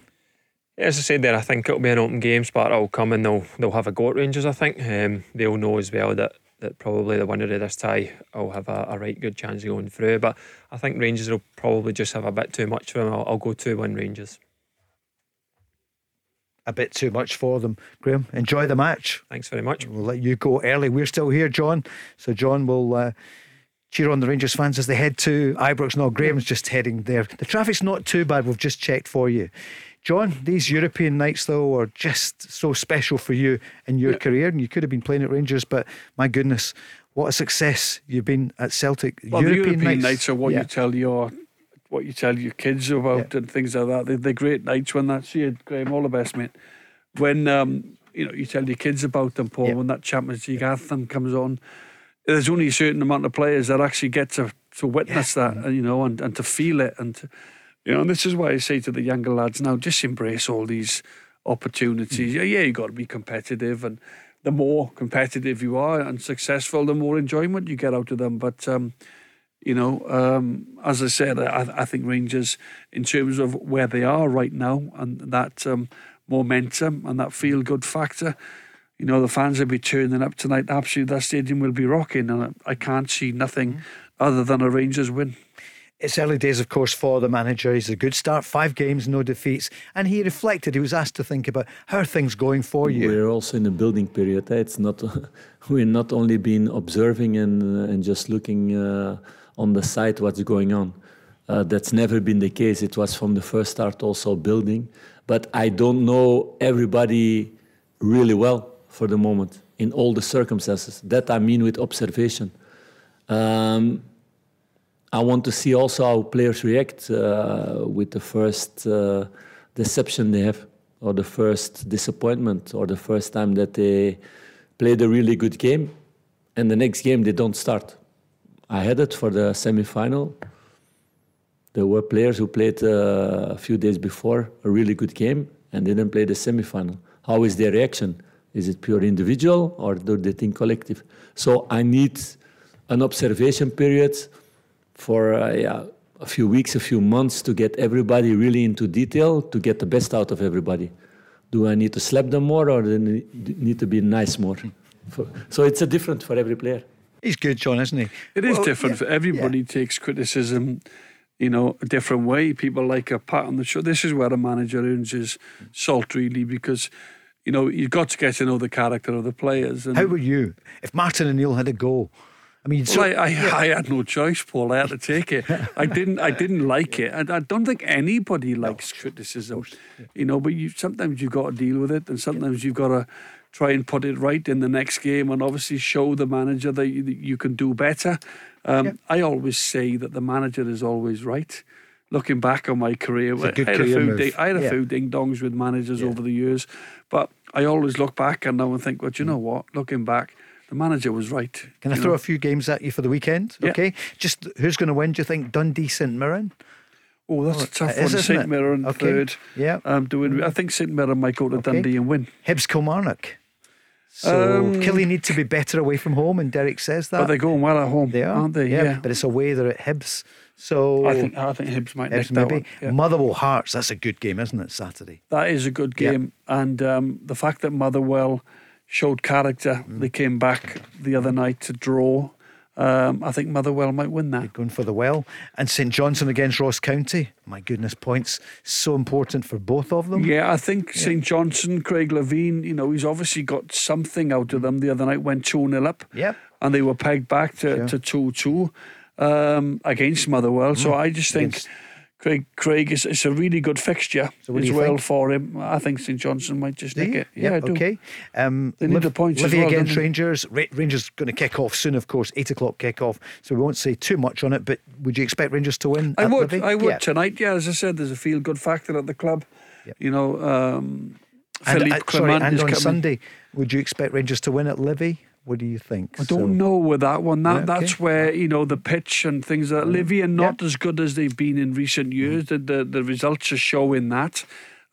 E: As I said there, I think it'll be an open game. Sparta will come and they'll they'll have a go at Rangers. I think um, they'll know as well that that probably the winner of this tie will have a, a right good chance of going through. But I think Rangers will probably just have a bit too much for them. I'll, I'll go 2 1 Rangers.
C: A bit too much for them. Graham, enjoy the match.
E: Thanks very much.
C: We'll let you go early. We're still here, John. So, John will. Uh, cheer on the Rangers fans as they head to Ibrox. No, Graham's just heading there. The traffic's not too bad. We've just checked for you. John, these European nights though are just so special for you in your yeah. career, and you could have been playing at Rangers, but my goodness, what a success you've been at Celtic.
D: Well, European, European nights, nights, are what yeah. you tell your what you tell your kids about yeah. and things like that. They're, they're great nights when that's you, Graham. All the best, mate. When um, you know you tell your kids about them, Paul. When that Champions League anthem comes on, there's only a certain amount of players that actually get to to witness that, and you know, and, and to feel it and. To, you know, and this is why I say to the younger lads now, just embrace all these opportunities. Yeah, yeah, you got to be competitive, and the more competitive you are and successful, the more enjoyment you get out of them. But um, you know, um, as I said, I, I, think Rangers, in terms of where they are right now, and that um, momentum and that feel good factor, you know, the fans will be turning up tonight. Absolutely, that stadium will be rocking, and I can't see nothing mm. other than a Rangers win.
C: It's early days, of course, for the manager. He's a good start, five games, no defeats. And he reflected, he was asked to think about how are things going for you.
F: We're also in a building period. Eh? It's not, we're not only been observing and, uh, and just looking uh, on the side what's going on. Uh, that's never been the case. It was from the first start also building. But I don't know everybody really well for the moment in all the circumstances. That I mean with observation. Um, I want to see also how players react uh, with the first uh, deception they have, or the first disappointment, or the first time that they played a really good game, and the next game they don't start. I had it for the semi-final. There were players who played uh, a few days before a really good game and didn't play the semi-final. How is their reaction? Is it pure individual or do they think collective? So I need an observation period for uh, yeah, a few weeks, a few months to get everybody really into detail to get the best out of everybody. Do I need to slap them more or do I need to be nice more? so it's a different for every player.
C: He's good, John, isn't he?
D: It is well, different. Yeah, everybody yeah. takes criticism, you know, a different way. People like a pat on the show. This is where a manager earns his salt, really, because you know you've got to get to know the character of the players.
C: And How would you if Martin O'Neill had a go?
D: I mean, so, well, I, I, yeah. I, had no choice, Paul. I had to take it. I didn't. I didn't like it. I, I don't think anybody likes no, criticism, yeah. you know. But you sometimes you've got to deal with it, and sometimes you've got to try and put it right in the next game, and obviously show the manager that you, that you can do better. Um. I always say that the manager is always right. Looking back on my career, I had, a
C: career
D: few, ding, I had a
C: Yeah.
D: few ding dongs with managers over the years, but I always look back and now and think, well, do you know what? Looking back, the manager was right.
C: Can I throw
D: know.
C: a few games at you for the weekend?
D: Yeah.
C: Okay. Just who's going to win? Do you think Dundee St Mirren?
D: Oh, that's a tough
C: is,
D: one. St Mirren
C: Okay.
D: third.
C: Yeah.
D: Um, doing. I think St Mirren might go to
C: Okay.
D: Dundee and win.
C: Hibs Kilmarnock. So
D: Um,
C: Killy need to be better away from home, and Derek says that
D: But they're going well at home,
C: they are,
D: aren't they? Yeah.
C: But it's away. They're at Hibs. So
D: I think I think Hibs might
C: Hibs maybe.
D: Yeah.
C: Motherwell Hearts. That's a good game, isn't it? Saturday.
D: That is a good
C: Yeah.
D: game, and um, the fact that Motherwell showed character,
C: Mm.
D: they came back the other night to draw. Um, I think Motherwell might win that.
C: Going for the well. And St Johnstone against Ross County. My goodness, points so important for both of them.
D: Yeah, I think St Johnstone, Craig Levein, you know, he's obviously got something out of them. The other night went 2 0 up.
C: Yep.
D: And they were pegged back to,
C: Sure.
D: 2 2 um, against Motherwell. So I just think
C: Mm. Against-
D: Craig Craig is it's a really good fixture
C: So
D: as well
C: think?
D: for him. I think St Johnstone might just nick it. Yeah, I do.
C: Okay. Um,
D: They need
C: Liv-
D: the points
C: Livy
D: well,
C: against? Rangers. Ra- Rangers going to kick off soon, of course. Eight o'clock kick off. So we won't say too much on it. But would you expect Rangers to win?
D: I would.
C: Livy?
D: I would
C: Yeah.
D: tonight. Yeah, as I said, there's a feel good factor at the club. You know, um,
C: And,
D: Philippe
C: uh, sorry, and on
D: coming.
C: Sunday, would you expect Rangers to win at Livy? What do you think?
D: I don't know with that one. That
C: Yeah, okay.
D: that's where you know the pitch and things. That are not as good as they've been in recent years. The, the the results are showing that.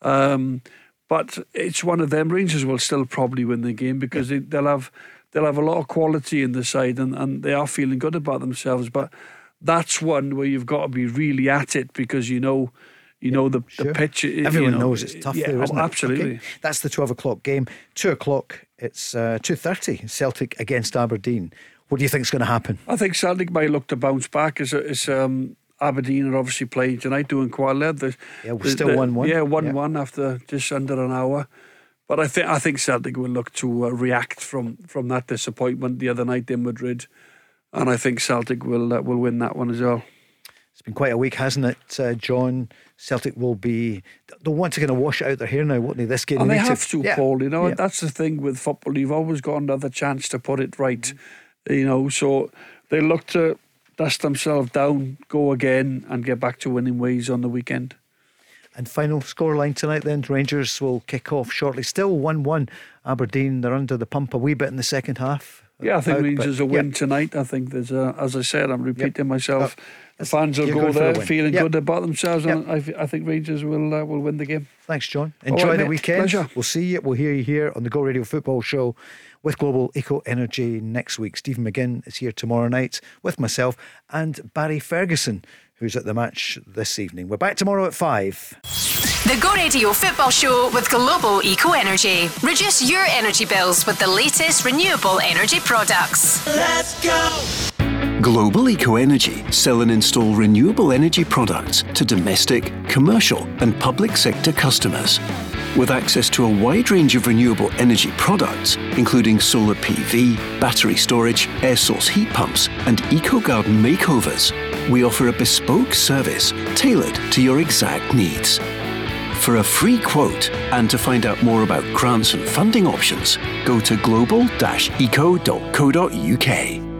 D: Um, but it's one of them. Rangers will still probably win the game because they, they'll have they'll have a lot of quality in the side and, and they are feeling good about themselves. But that's one where you've got to be really at it because you know. You know the,
C: Sure.
D: the pitch. you
C: Everyone
D: know,
C: knows it's tough
D: yeah,
C: there,
D: oh,
C: isn't it?
D: Absolutely.
C: Okay. That's the twelve o'clock game. Two o'clock. It's uh, two thirty. Celtic against Aberdeen. What do you think is going to happen?
D: I think Celtic might look to bounce back as, as um, Aberdeen are obviously playing tonight, doing quite well. The,
C: Yeah, we're
D: the-
C: still
D: the-
C: 1-1.
D: Yeah, one
C: Yeah.
D: one after just under an hour. But I think I think Celtic will look to uh, react from from that disappointment the other night in Madrid, and I think Celtic will uh, will win that one as well.
C: It's been quite a week, hasn't it, uh, John? Celtic will be. They'll want to kind of wash it out their hair now, won't they? This game,
D: And they
C: need
D: have to,
C: Yeah.
D: Paul. You know
C: Yeah.
D: that's the thing with football. You've always got another chance to put it right.
C: Mm-hmm.
D: You know, so they look to dust themselves down, go again, and get back to winning ways on the weekend.
C: And final scoreline tonight then Rangers will kick off shortly. Still 1 1. Aberdeen, they're under the pump a wee bit in the second half.
D: Yeah, I think
C: Out, but-
D: Rangers will
C: yeah.
D: win tonight. I think there's a, as I said, I'm repeating myself.
C: Oh,
D: the fans will go
C: going for a
D: there
C: win.
D: feeling
C: Yep.
D: good about themselves, and I, I think Rangers will uh, will win the game.
C: Thanks, John. Enjoy
D: right,
C: the
D: mate.
C: weekend.
D: Pleasure.
C: We'll see you. We'll hear you here on the Go Radio Football Show with Global Eco Energy next week. Stephen McGinn is here tomorrow night with myself and Barry Ferguson, who's at the match this evening. We're back tomorrow at 5.
B: The Go Radio Football Show with Global Eco Energy. Reduce your energy bills with the latest renewable energy products.
K: Let's go!
A: Global Eco Energy sell and install renewable energy products to domestic, commercial, and public sector customers. With access to a wide range of renewable energy products, including solar PV, battery storage, air source heat pumps, and eco garden makeovers, we offer a bespoke service tailored to your exact needs. For a free quote and to find out more about grants and funding options, go to global-eco.co.uk.